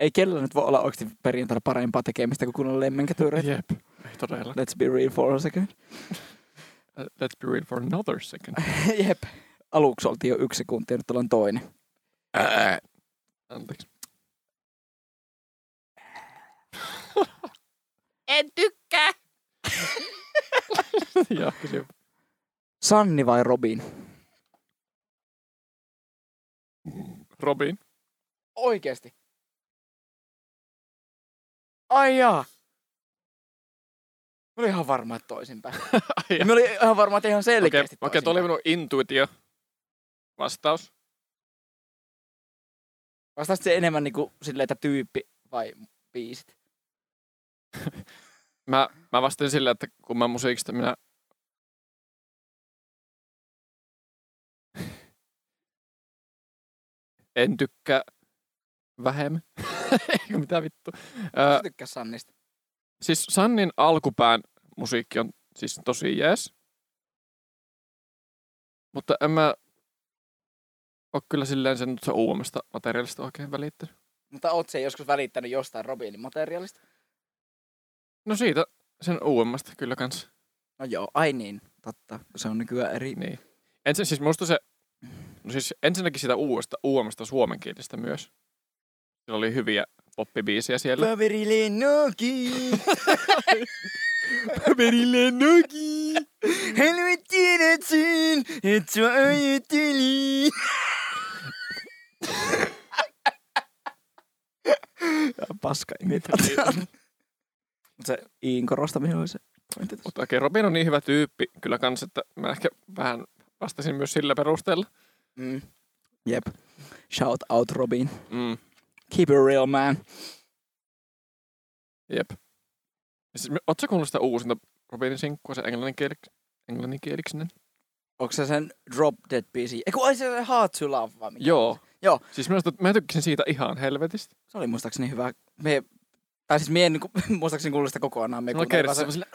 Ei kellään nyt voi olla oikeasti perjantaina parempaa tekemistä kuin kunnon lemmenkätyyreitä. Jep. Ei todella. Let's be real for a second. Let's be real for another second. Jep. Aluksi oltiin jo yksi sekunti ja nyt ollaan toinen. Ää. Anteeksi. En tykkää! Joo, kysy. Sanni vai Robin? Robin. Oikeesti. Ai jaa. Mä olin ihan varma, että toisinpäin. Ja mä olin ihan varma, että ihan selkeästi okei, tuo oli toisinpäin. minun intuitio. Vastaus. Vastasit se enemmän niinku silleen, että tyyppi vai biisit? Mä, mä vastasin sillä, että kun mä musiikista minä... en tykkää vähemmän. Eikö mitä vittu. Sä tykkää Sannista. siis Sannin alkupään musiikki on siis tosi jees. Mutta en mä ole kyllä silleen sen, se uudemmasta materiaalista oikein välittänyt. Mutta oot se joskus välittänyt jostain Robinin materiaalista? No siitä, sen uudemmasta kyllä kans. No joo, ai niin, totta. Se on nykyään eri. Niin. Ensin siis musta se, no siis ensinnäkin sitä uudesta, uudemmasta suomenkielistä myös. Siellä oli hyviä poppibiisiä siellä. Kaveri lennoki, Kaveri lennoki. helvettiin etsin, et sua ajatteli. Paska imitaatio. Se iin korostaminen oli se. Mutta okei, Robin on niin hyvä tyyppi kyllä kans, että mä ehkä vähän vastasin myös sillä perusteella. Mm. Jep. Shout out Robin. Mm, Keep it real man. jep. Siis, ootko kuunnellut sitä uusinta Robinin sinkkua, se englanninkieliksi, englanninkieliksinen? Onko se sen Drop Dead biisi? Eiku, ai se Hard to Love vai mikä? Joo. Joo. Siis minusta, mä tykkäsin siitä ihan helvetistä. Se oli muistaakseni hyvä. Me, tai siis mie en niinku, muistaakseni kuullut sitä kokonaan. Me kuuntelin kerran se- sille,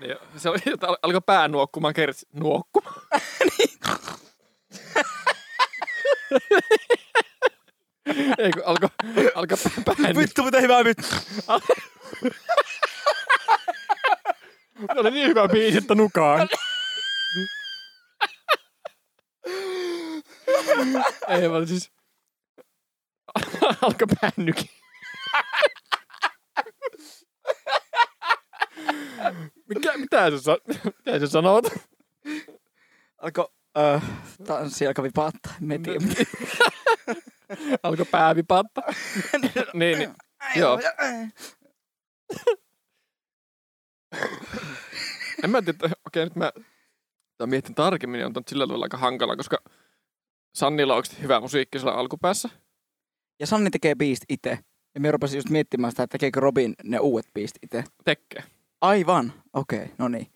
Niin, se oli, että al- alkoi pää nuokkumaan kertsi. Nuokkumaan? Ei kun alkoi, alkoi pää, Vittu, mitä hyvää vittu. Se oli niin hyvä biisi, että nukaan. Ei vaan siis... Alkoi pännykin. Mikä, mitä sä, mitä sä sanot? Alko, äh, tanssi alkoi vipaattaa. Me en tiedä. mitä. Alkoi pää vipatta. niin, niin. Joo. En mä tiedä, okei nyt mä tämän mietin tarkemmin, niin on sillä tavalla aika hankala, koska Sannilla on hyvä musiikki sillä alkupäässä. Ja Sanni tekee biist itse. Ja me rupesin just miettimään sitä, että tekeekö Robin ne uudet biist itse. Tekee. Aivan. Okei, okay, no niin.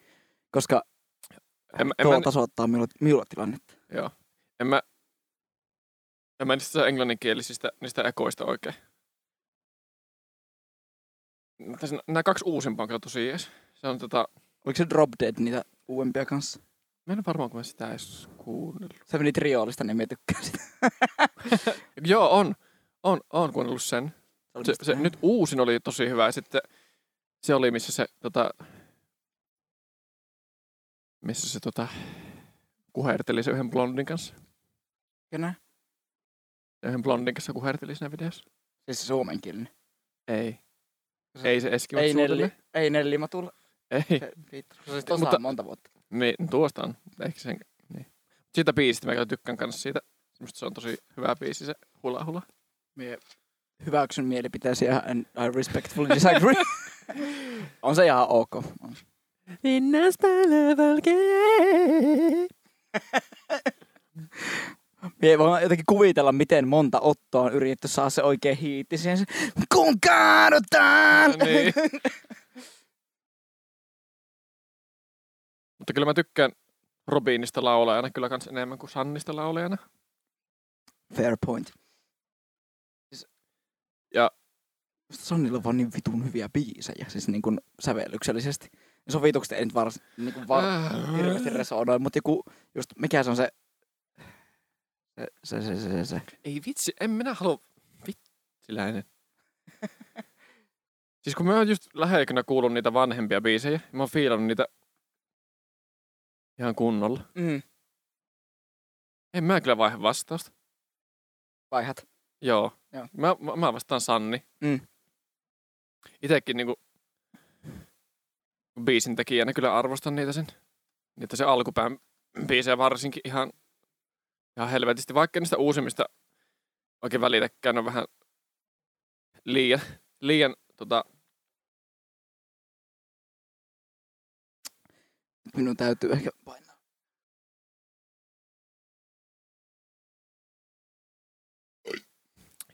Koska En, mä- en, tuo mä, tasoittaa minulla, minulla tilannetta. joo. En mä, en mä niistä englanninkielisistä niistä ekoista oikein. Nämä kaksi uusimpaa on kyllä tosi jees. Se on tota, Oliko se Drop Dead niitä uudempia kanssa? mä en ole varmaan, kun mä sitä edes kuunnellut. Se meni trioolista, niin me tykkään sitä. Joo, on. On, on kuunnellut sen. Se, se, nyt uusin oli tosi hyvä. Ja sitten se oli, missä se, tota, missä se tota, kuherteli se yhden blondin kanssa. Se Yhden blondin kanssa kuherteli siinä videossa. Siis se suomenkielinen. Ei. Se- Ei se Eskimo Ei. Nelli, ei Nelli Matulla. Ei. Se, vittu. se on Mutta- monta vuotta. Niin, tuosta on. Ehkä sen, niin. Siitä biisistä mä tykkään kanssa siitä. Minusta se on tosi hyvä biisi se hula hula. Mie hyväksyn mielipiteesi ja I respectfully disagree. on se ihan ok. On. Mie voin jotenkin kuvitella, miten monta ottoa on yritetty saada se oikein hiitti siihen. se, Kun kaadutaan! niin. Mutta kyllä mä tykkään Robinista laulajana kyllä kans enemmän kuin Sannista laulajana. Fair point. Ja- Sonnilla on vaan niin vitun hyviä biisejä, siis niin kuin sävellyksellisesti. Ja sovitukset ei nyt vars, niin kuin var, Äh. hirveästi resonoi, mutta joku, just mikä se on se, se, se, se, se, se. Ei vitsi, en minä halua... Vitsiläinen. siis kun mä oon just läheikönä kuullut niitä vanhempia biisejä, mä oon fiilannut niitä ihan kunnolla. Mm. En mä kyllä vaihe vastausta. Vaihat. Joo. Joo. Mä, mä, mä vastaan Sanni. Mm. Itekin niinku biisin tekijänä kyllä arvostan niitä sen. Niitä se alkupään biisejä varsinkin ihan, ihan helvetisti. Vaikka niistä uusimmista oikein välitäkään on vähän liian, liian tota, Minun täytyy ehkä painaa.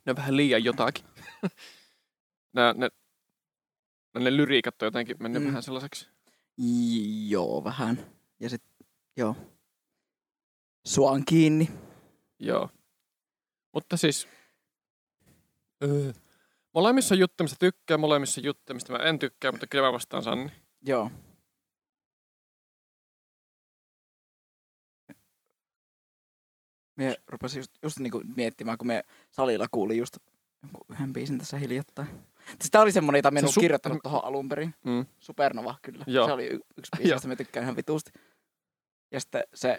ne on vähän liian jotakin. Nää, ne, ne lyriikat on jotenkin mennyt Mm. vähän sellaiseksi. Joo, vähän. Ja sit, joo. Suan kiinni. Joo. Mutta siis... Öö. Molemmissa on juttu, mistä tykkää, molemmissa on juttu, mistä mä en tykkää, mutta kyllä mä vastaan Sanni. Joo. Mie rupesin just, just niinku miettimään, kun me salilla kuulin just jonkun yhden biisin tässä hiljattain. Tämä oli semmoinen, jota minun se su- kirjoittanut tuohon alun perin. Mm. Supernova, kyllä. Joo. Se oli y- yksi biisi, josta minä tykkään ihan vituusti. Ja sitten se...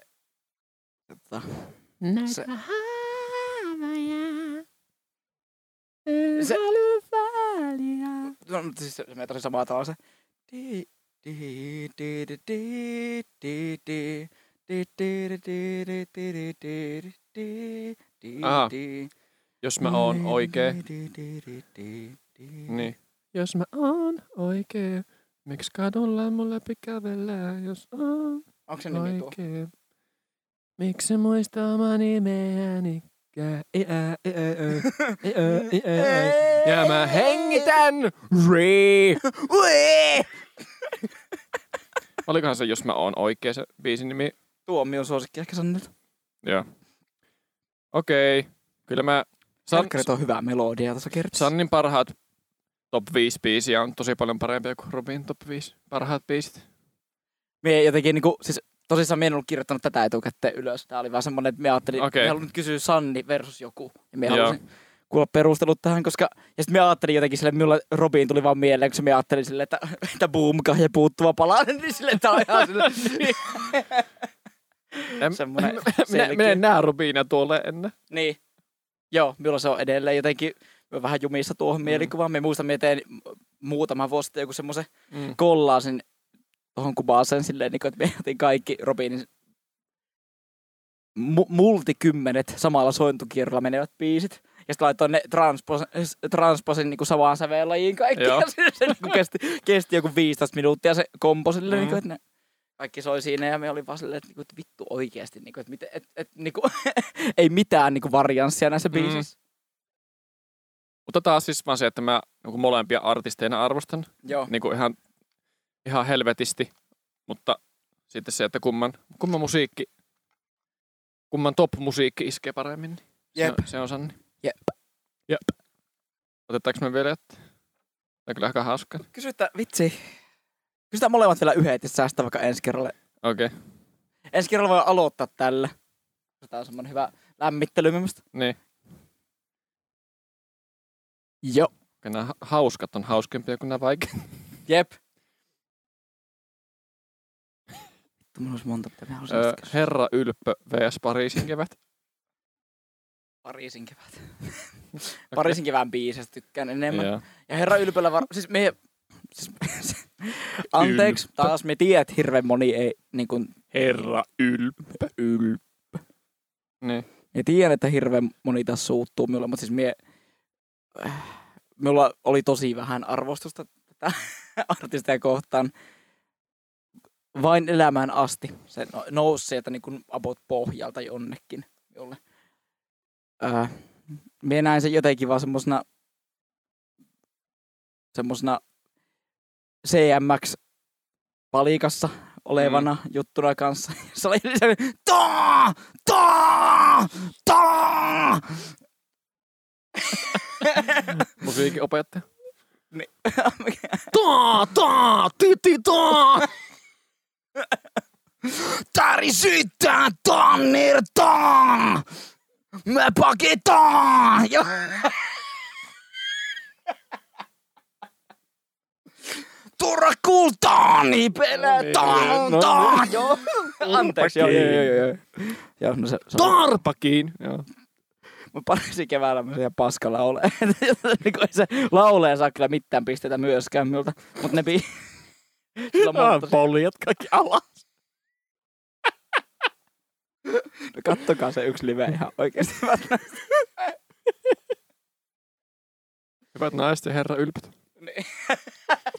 Tota, se, se, No, siis se, se menee tosi samaa tavalla se. Di, di, di, di, di, di, di. Aha. Jos mä oon oikee, niin. Jos mä oon oikee, miksi kadulla mun läpi kävellään, jos oon se oikee? Miksi muista oma nimeäni? Ja mä hengitän! Olikohan se, jos mä oon oikea se biisin nimi? Tuo on minun suosikki, ehkä se. Joo. Okei. Kyllä mä... San, on hyvää melodiaa tässä kertaa. Sannin parhaat top 5 biisiä on tosi paljon parempia kuin Robin top 5 parhaat biisit. Mie jotenkin niinku, siis tosissaan mie en ollut kirjoittanut tätä etukäteen ylös. Tää oli vaan semmonen, että me ajattelin, okay. me haluan nyt kysyä Sanni versus joku. Ja me Joo. halusin kuulla perustelut tähän, koska... Ja sitten me ajattelin jotenkin sille, että minulle Robin tuli vaan mieleen, kun me ajattelin sille, että, että boomka ja puuttuva palanen, niin sille, että on ihan sille... Minä, minä en näe Robinia tuolle ennen. Niin. Joo, minulla se on edelleen jotenkin mä vähän jumissa tuohon mm. mielikuvaan. Me muistan, me tein muutama vuosi sitten joku semmoisen Mm. kollaasin tuohon kuvaaseen silleen, niin kuin, että me otin kaikki Robinin mu- multikymmenet samalla sointukierrolla menevät biisit. Ja sitten laitoin ne transposin, transposin niin samaan sävellajiin kaikki. Joo. Ja se, se niin kesti, kesti joku 15 minuuttia se kompo silleen, Mm. niin kuin, että ne kaikki soi siinä ja me oli vaan silleen, että, niin kuin, että vittu oikeasti, niin kuin, että, miten, että, että niin kuin, ei mitään niin kuin varianssia näissä Mm. biisissä. Mutta taas siis vaan se, että mä niin molempia artisteina arvostan Joo. niin kuin ihan, ihan helvetisti. Mutta sitten se, että kumman, kumman musiikki, kumman top-musiikki iskee paremmin. Niin Jep. Se, on, se on Sanni. Jep. Jep. Otetaanko me vielä jotain? Tämä on kyllä aika hauskaa. Kysytään, vitsi. Kysytään molemmat vielä yhdet ja säästää vaikka ensi kerralle. Okei, okay. Ensi kerralla voi aloittaa tällä. Tämä on semmonen hyvä lämmittely minusta. niin. Joo. Okay, nämä ha- hauskat on hauskempia kuin nämä vaikeat. Jep. Mulla olisi monta, mitä mä haluaisin Öö. Herra Ylppö vs. Pariisin kevät. Pariisin kevät. Pariisin kevään biisestä tykkään enemmän. Joo. Ja herra ylpöllä var... Siis me... Siis, anteeksi, Ylppö. taas me tiedät, hirveän moni ei niin kuin, Herra Ylppö. yl... Niin. Ja tiedän, että hirveän moni tässä suuttuu minulle, mutta siis mie... Minulla oli tosi vähän arvostusta tätä artistia kohtaan. Vain elämään asti. Se no- nousi sieltä niin kuin about pohjalta jonnekin. Jolle. Ää, mie näin sen jotenkin vaan semmosena semmosena CMX palikassa olevana mm. juttuna kanssa. Se oli se taa, taa, taa. Musiikin opettaja. taa, taa, titi, taa. Tari syttää tannir, taa. Me paketaan. Ja... Turra kultaani peletaan. No taa. niin. Joo. Anteeksi. Joo, joo, joo, joo. No se, se Tarpakiin. Joo. Mä parisin keväällä mä siellä paskalla ole. niin ei se laulee saa kyllä mitään pistetä myöskään miltä. Mutta ne monta... Poljat kaikki alas. No kattokaa se yksi live ihan oikeesti. Hyvät naiset ja herra Ylppöt. Niin.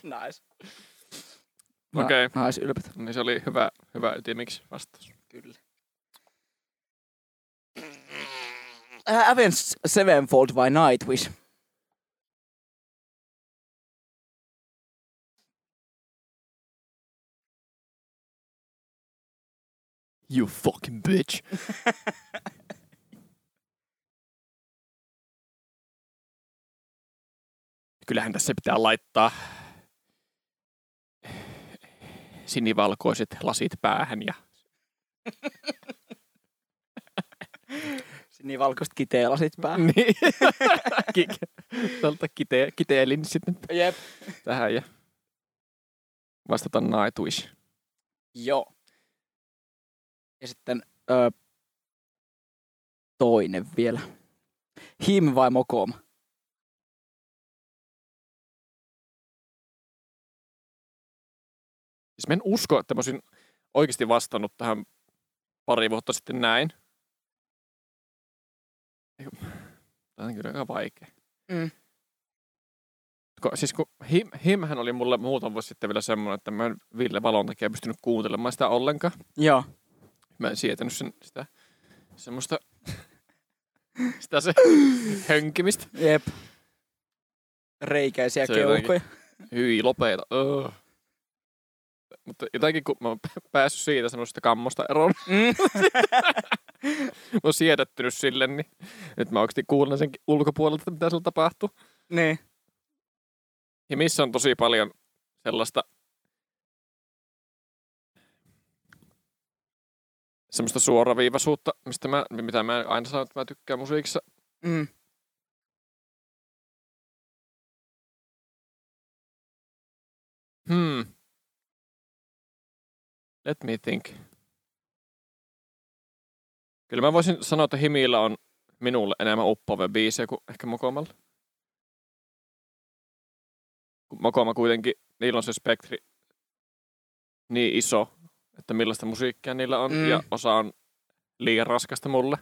nice. Okei. Na, nice, ylpät. Niin se oli hyvä, hyvä ytimiksi vastaus. Kyllä. Äh, Avenged Sevenfold vai Nightwish? You fucking bitch. Kyllähän tässä pitää laittaa sinivalkoiset lasit päähän ja Sinivalkoiset kiteelasit päähän. niin. Tältä kite, kiteelin sitten Jep. tähän ja vastata Nightwish. Joo. Ja sitten ö, toinen vielä. Him vai Mokom? Siis mä en usko, että mä olisin oikeasti vastannut tähän pari vuotta sitten näin. Tämä on kyllä aika vaikea. Mm. Ko, siis kun him, Himhän oli mulle muutama vuosi sitten vielä semmoinen, että mä en Ville Valon takia pystynyt kuuntelemaan sitä ollenkaan. Joo. Mä en sietänyt sen, sitä semmoista Sitä se hönkimistä. Jep. Reikäisiä Se keuhkoja. Hyi, lopeta. Öö. Mutta jotenkin kun mä oon päässyt siitä semmoisesta kammosta eroon, Mm. mä oon siedättynyt sille, niin nyt mä oikeasti kuulen sen ulkopuolelta, että mitä sulla tapahtuu. niin. Ja missä on tosi paljon sellaista semmoista suoraviivaisuutta, mistä mä, mitä mä aina sanon, että mä tykkään musiikissa. Mm. Hmm. Let me think. Kyllä mä voisin sanoa, että Himillä on minulle enemmän uppoavia biisejä kuin ehkä Mokomalla. Mokoma kuitenkin, niillä on se spektri niin iso, että millaista musiikkia niillä on, Mm. ja osa on liian raskasta mulle.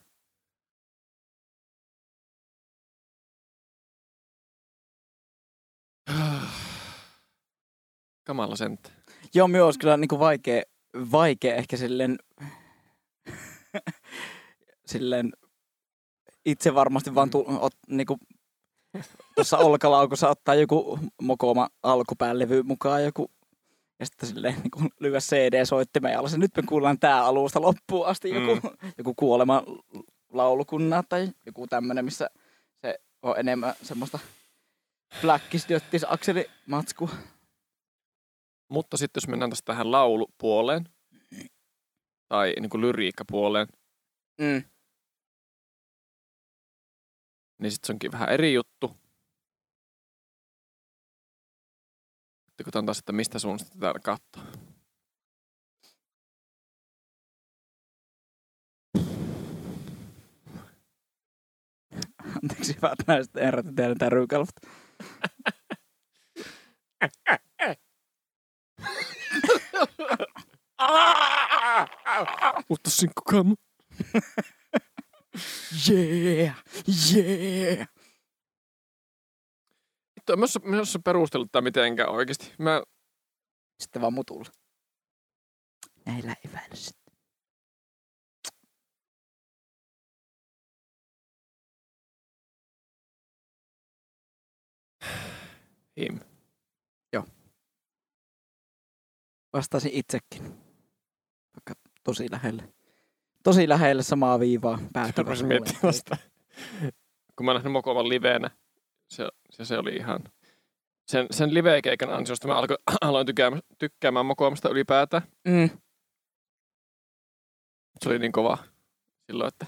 Kamala sentä. Joo, myös kyllä niinku vaikea, vaikea ehkä silleen, silleen itse varmasti vaan tu, ot, niinku, tuossa olkalaukussa ottaa joku mokoma alkupäälevy mukaan joku ja sitten silleen niinku lyö CD-soittimeen ja se, nyt me kuullaan tää alusta loppuun asti joku, mm. joku kuolema laulukunna tai joku tämmönen, missä se on enemmän semmoista Blackis Jöttis Akseli matsku. Mutta sitten jos mennään tästä tähän laulupuoleen, tai niin kuin lyriikkapuoleen, Mm. Niin sitten se onkin vähän eri juttu. Sitten kun taas, että mistä suunnasta tätä katsoa. Anteeksi hyvät naiset herrat, teidän tää Rykelft. Mutta sinkkukammo. Yeah, yeah. Vittu, en en osaa perustellut tää mitenkään oikeesti. Mä, Sitten vaan mutulla. Näillä eväillä sitten. him. Vastasin itsekin. Vaikka tosi lähelle. Tosi lähelle samaa viivaa miettimään vasta. Kun mä nähnyt Mokovan liveenä, se, se, se oli ihan... Sen, sen live-keikan ansiosta mä alkoin, aloin tykkäämään, tykkäämään Mokomasta ylipäätään. Mm. Se oli niin kova silloin, että...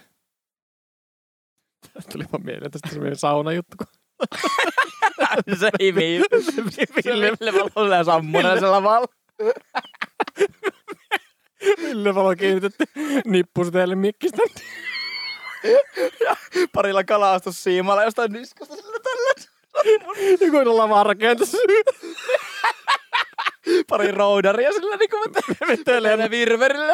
Tuli vaan mieleen tästä semmoinen saunajuttu, kun se himi. Ville, Ville valon sammuneella lavalla. Ville Valo kiinnitetty nippusi teille mikkistä. Parilla kalastussiimalla jostain niskasta sillä tällä. Joku on lavaa rakentus. Pari roudaria sillä niinku vetelee virverillä.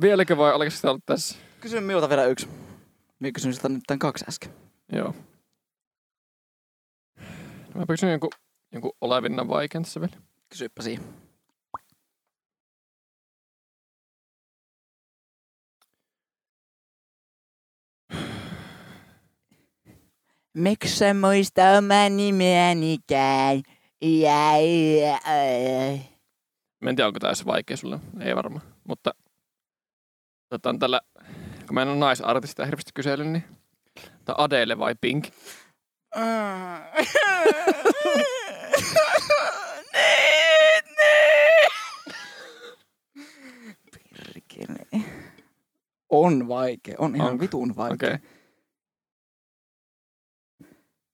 Vieläkö vai oliko sitä ollut tässä? Kysy minulta vielä yksi. Minä kysyn sitä nyt tämän kaksi äsken. Joo. Mä kysyn jonkun, jonkun olevinnan vaikean tässä vielä. Kysyppä siihen. Miksi sä muista omaa nimeänikään? Ja, ja, ja. Mä en tiedä, onko tää edes vaikea sulle. Ei varmaan. Mutta otetaan tällä, kun mä en ole naisartista hirveästi kysellyt, niin tää Adele vai Pink? Perkele. On vaikea, on ihan Onko? vitun vaikea. Okay.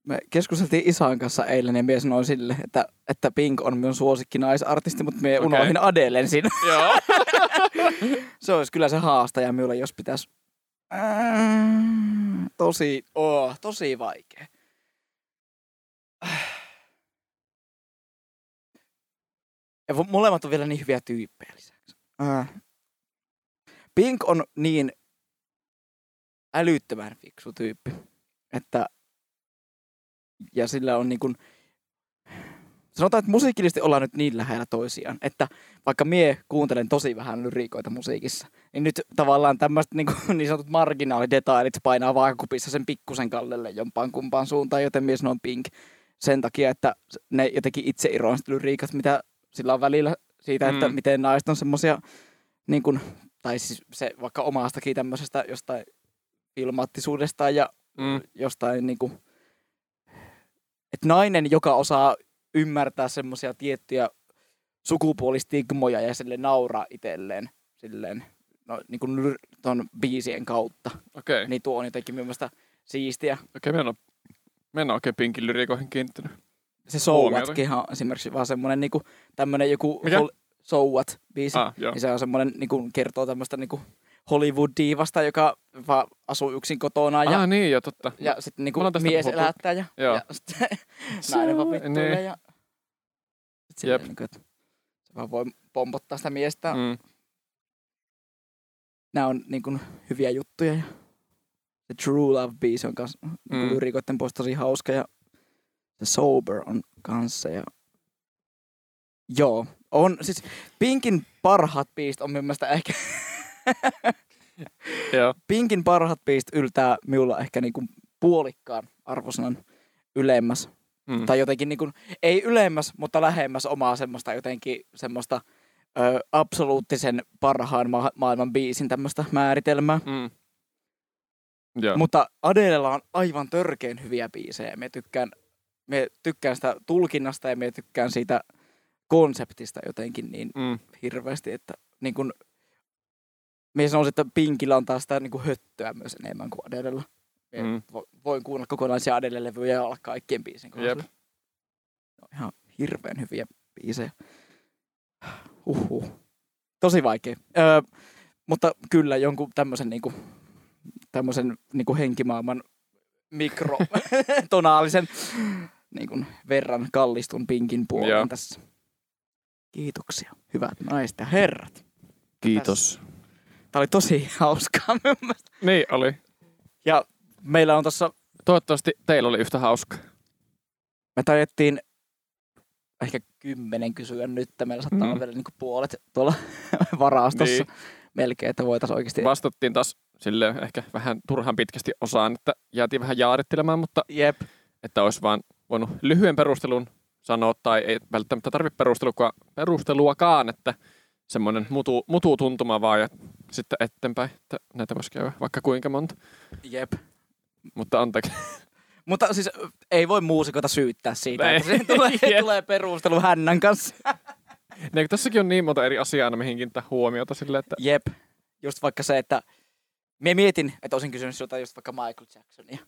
Me keskusteltiin Isan kanssa eilen ja mies sanoi sille, että, että Pink on minun suosikki naisartisti, mutta me Okei. unohdin Adelen siinä. Joo. se olisi kyllä se haastaja minulle, jos pitäisi... Tosi, oh, tosi vaikea. Ja molemmat on vielä niin hyviä tyyppejä lisäksi. Äh. Pink on niin älyttömän fiksu tyyppi, että ja sillä on niin kuin sanotaan, että musiikillisesti ollaan nyt niin lähellä toisiaan, että vaikka mie kuuntelen tosi vähän lyrikoita musiikissa, niin nyt tavallaan tämmöiset niin, kuin, niin sanotut marginaalidetailit painaa vaakakupissa sen pikkusen kallelle jompaan kumpaan suuntaan, joten mies on pink sen takia, että ne jotenkin itse ironiset lyriikat, mitä sillä on välillä siitä, että Mm. miten naiset on semmoisia, niin kuin, tai siis se vaikka omastakin tämmöisestä jostain filmaattisuudestaan ja Mm. jostain niin kuin, että nainen, joka osaa ymmärtää semmoisia tiettyjä sukupuolistigmoja ja sille nauraa itselleen silleen, no, niin kuin ton biisien kautta. Okay. niin tuo on jotenkin mielestäni siistiä. Okei, okay, mä en oo, mä en oo oikein pinkin lyrikoihin kiinnittänyt. Se So Whatkin on esimerkiksi vaan semmoinen niin kuin, tämmöinen joku Mikä? hol- So What biisi. Ah, joo. Niin se on semmoinen, niin kuin, kertoo tämmöistä niin kuin Hollywood-diivasta, joka vaan asuu yksin kotona ja, Ah, niin, joo, totta. ja sitten niin tästä mies puhuttu. elättää ja, Joo. ja sitten nainen vaan vittuilee Niin. ja sit Jep. niin kuin, että se vaan voi pompottaa sitä miestä. Mm. Nämä on niin kuin, hyviä juttuja ja se True Love biisi on kans mm. Mm. lyrikoiden puolesta tosi hauska ja se Sober on kanssa ja joo, on siis Pinkin parhaat biisit on mun mielestä ehkä Joo. Pinkin parhaat biisit yltää minulla ehkä niinku puolikkaan arvosanan ylemmäs. Mm. Tai jotenkin niinku, ei ylemmäs, mutta lähemmäs omaa semmoista jotenkin semmoista ö, absoluuttisen parhaan ma- maailman biisin tämmöistä määritelmää. Mm. Joo. Mutta Adelella on aivan törkeen hyviä biisejä. Me tykkään, me tykkään sitä tulkinnasta ja me tykkään siitä konseptista jotenkin niin mm. hirveästi, että niin kun, minä sanoisin, että Pinkillä on taas sitä niin kuin höttöä myös enemmän kuin Adelella. Mm. Voin kuunnella kokonaisia Adele-levyjä ja olla kaikkien biisin. Ne on ihan hirveän hyviä biisejä. Uhuh. Tosi vaikea. Öö, mutta kyllä jonkun tämmöisen niinku, tämmöisen niinku henkimaailman mikrotonaalisen niinku, verran kallistun pinkin puoleen Joo. tässä. Kiitoksia, hyvät naiset ja herrat. Kiitos. Tämä oli tosi hauskaa. Niin oli. Ja meillä on tuossa, Toivottavasti teillä oli yhtä hauska. me taidettiin ehkä kymmenen kysyä nyt. Meillä saattaa Mm. olla vielä niinku puolet tuolla varastossa Niin. melkein, että voitaisiin oikeasti... Vastattiin taas sille ehkä vähän turhan pitkästi osaan, että jäätiin vähän jaarittelemaan, mutta Jep, että olisi vaan voinut lyhyen perustelun sanoa, tai ei välttämättä tarvitse perustelua, perusteluakaan, että semmoinen mutu, mutu tuntuma vaan ja sitten eteenpäin, että näitä voisi käydä vaikka kuinka monta. jep. Mutta anteeksi. Mutta siis ei voi muusikoita syyttää siitä, Ei. että siihen tulee, Jep. tulee perustelu hännän kanssa. Niin, tässäkin on niin monta eri asiaa aina, mihin kiinnittää huomiota sille, että Jep. Just vaikka se, että Mie mietin, että olisin kysynyt sinulta just vaikka Michael Jacksonia.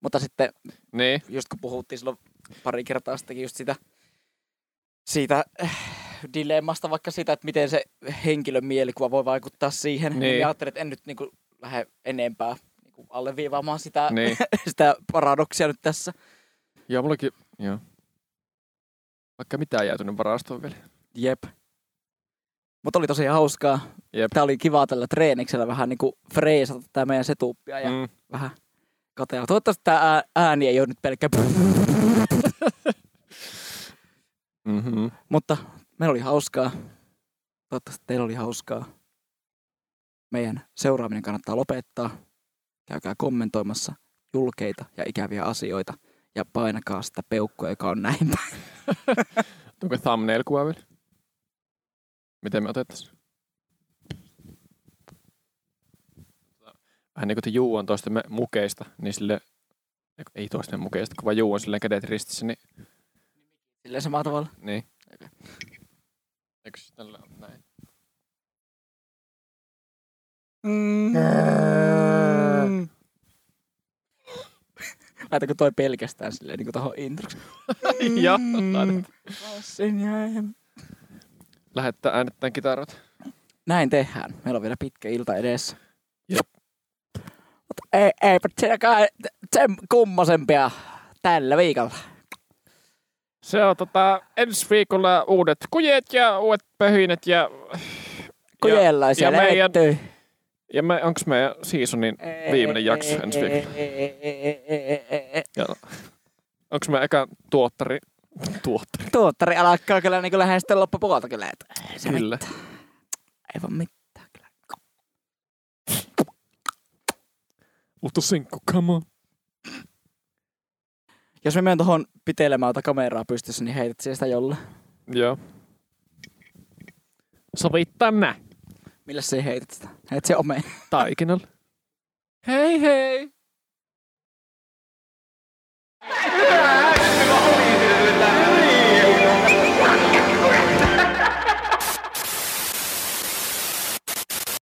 Mutta sitten niin, just kun puhuttiin silloin pari kertaa sittenkin just sitä, siitä äh, dilemmasta, vaikka sitä, että miten se henkilön mielikuva voi vaikuttaa siihen. Niin. Niin. niin ajattelin, että en nyt niinku lähde enempää niinku alleviivaamaan sitä, niin. sitä paradoksia nyt tässä. Joo, mullakin, joo. Vaikka mitään jäätynyt varastoon vielä. Jep. Mutta oli tosi hauskaa. Jep. Tää oli kiva tällä treeniksellä vähän niinku freesata tää meidän setuppia ja mm. Vähän katella. Toivottavasti tää ääni ei ole nyt pelkkä Mm-hmm. Mutta meillä oli hauskaa. Toivottavasti teillä oli hauskaa. Meidän seuraaminen kannattaa lopettaa. Käykää kommentoimassa julkeita ja ikäviä asioita. Ja painakaa sitä peukkua, joka on näin päin. Onko thumbnail-kuva vielä? Miten me otettaisiin? Vähän niin kuin te Juu on toistemme mukeista, niin sille ei toistemme mukeista, kun vaan Juu on silleen kädet ristissä, niin, Silleen samalla tavalla. niin. Eikö se tällä ole näin? Mm. Laitanko toi pelkästään silleen niin kuin tohon introksi? Joo, Mm. laitat. Bassin ja em- Lähettää äänettäen kitarat. Näin tehdään. Meillä on vielä pitkä ilta edessä. Jep. Mutta ei, eipä siinäkään sen kummosempia tällä viikolla. Se on tota, ensi viikolla uudet kujet ja uudet pöhinet ja... Kujellaisia ja meidän- löytyy. Ja me, onks meidän seasonin viimeinen jakso ensi viikolla? Ja onks me eka tuottari Tuottari. Tuottari alkaa kyllä niin lähestyä loppupuolta kyllä. Että ei se kyllä. Mitään. Ei vaan mitään kyllä. Mutta sinkku, come on. Jos me menen tuohon pitelemään ota kameraa pystyssä, niin heität sitä jolle. Joo. Sovittaa mä. Millä se heität sitä? Heität se omeen. Taikinalla. hei hei! Thank you.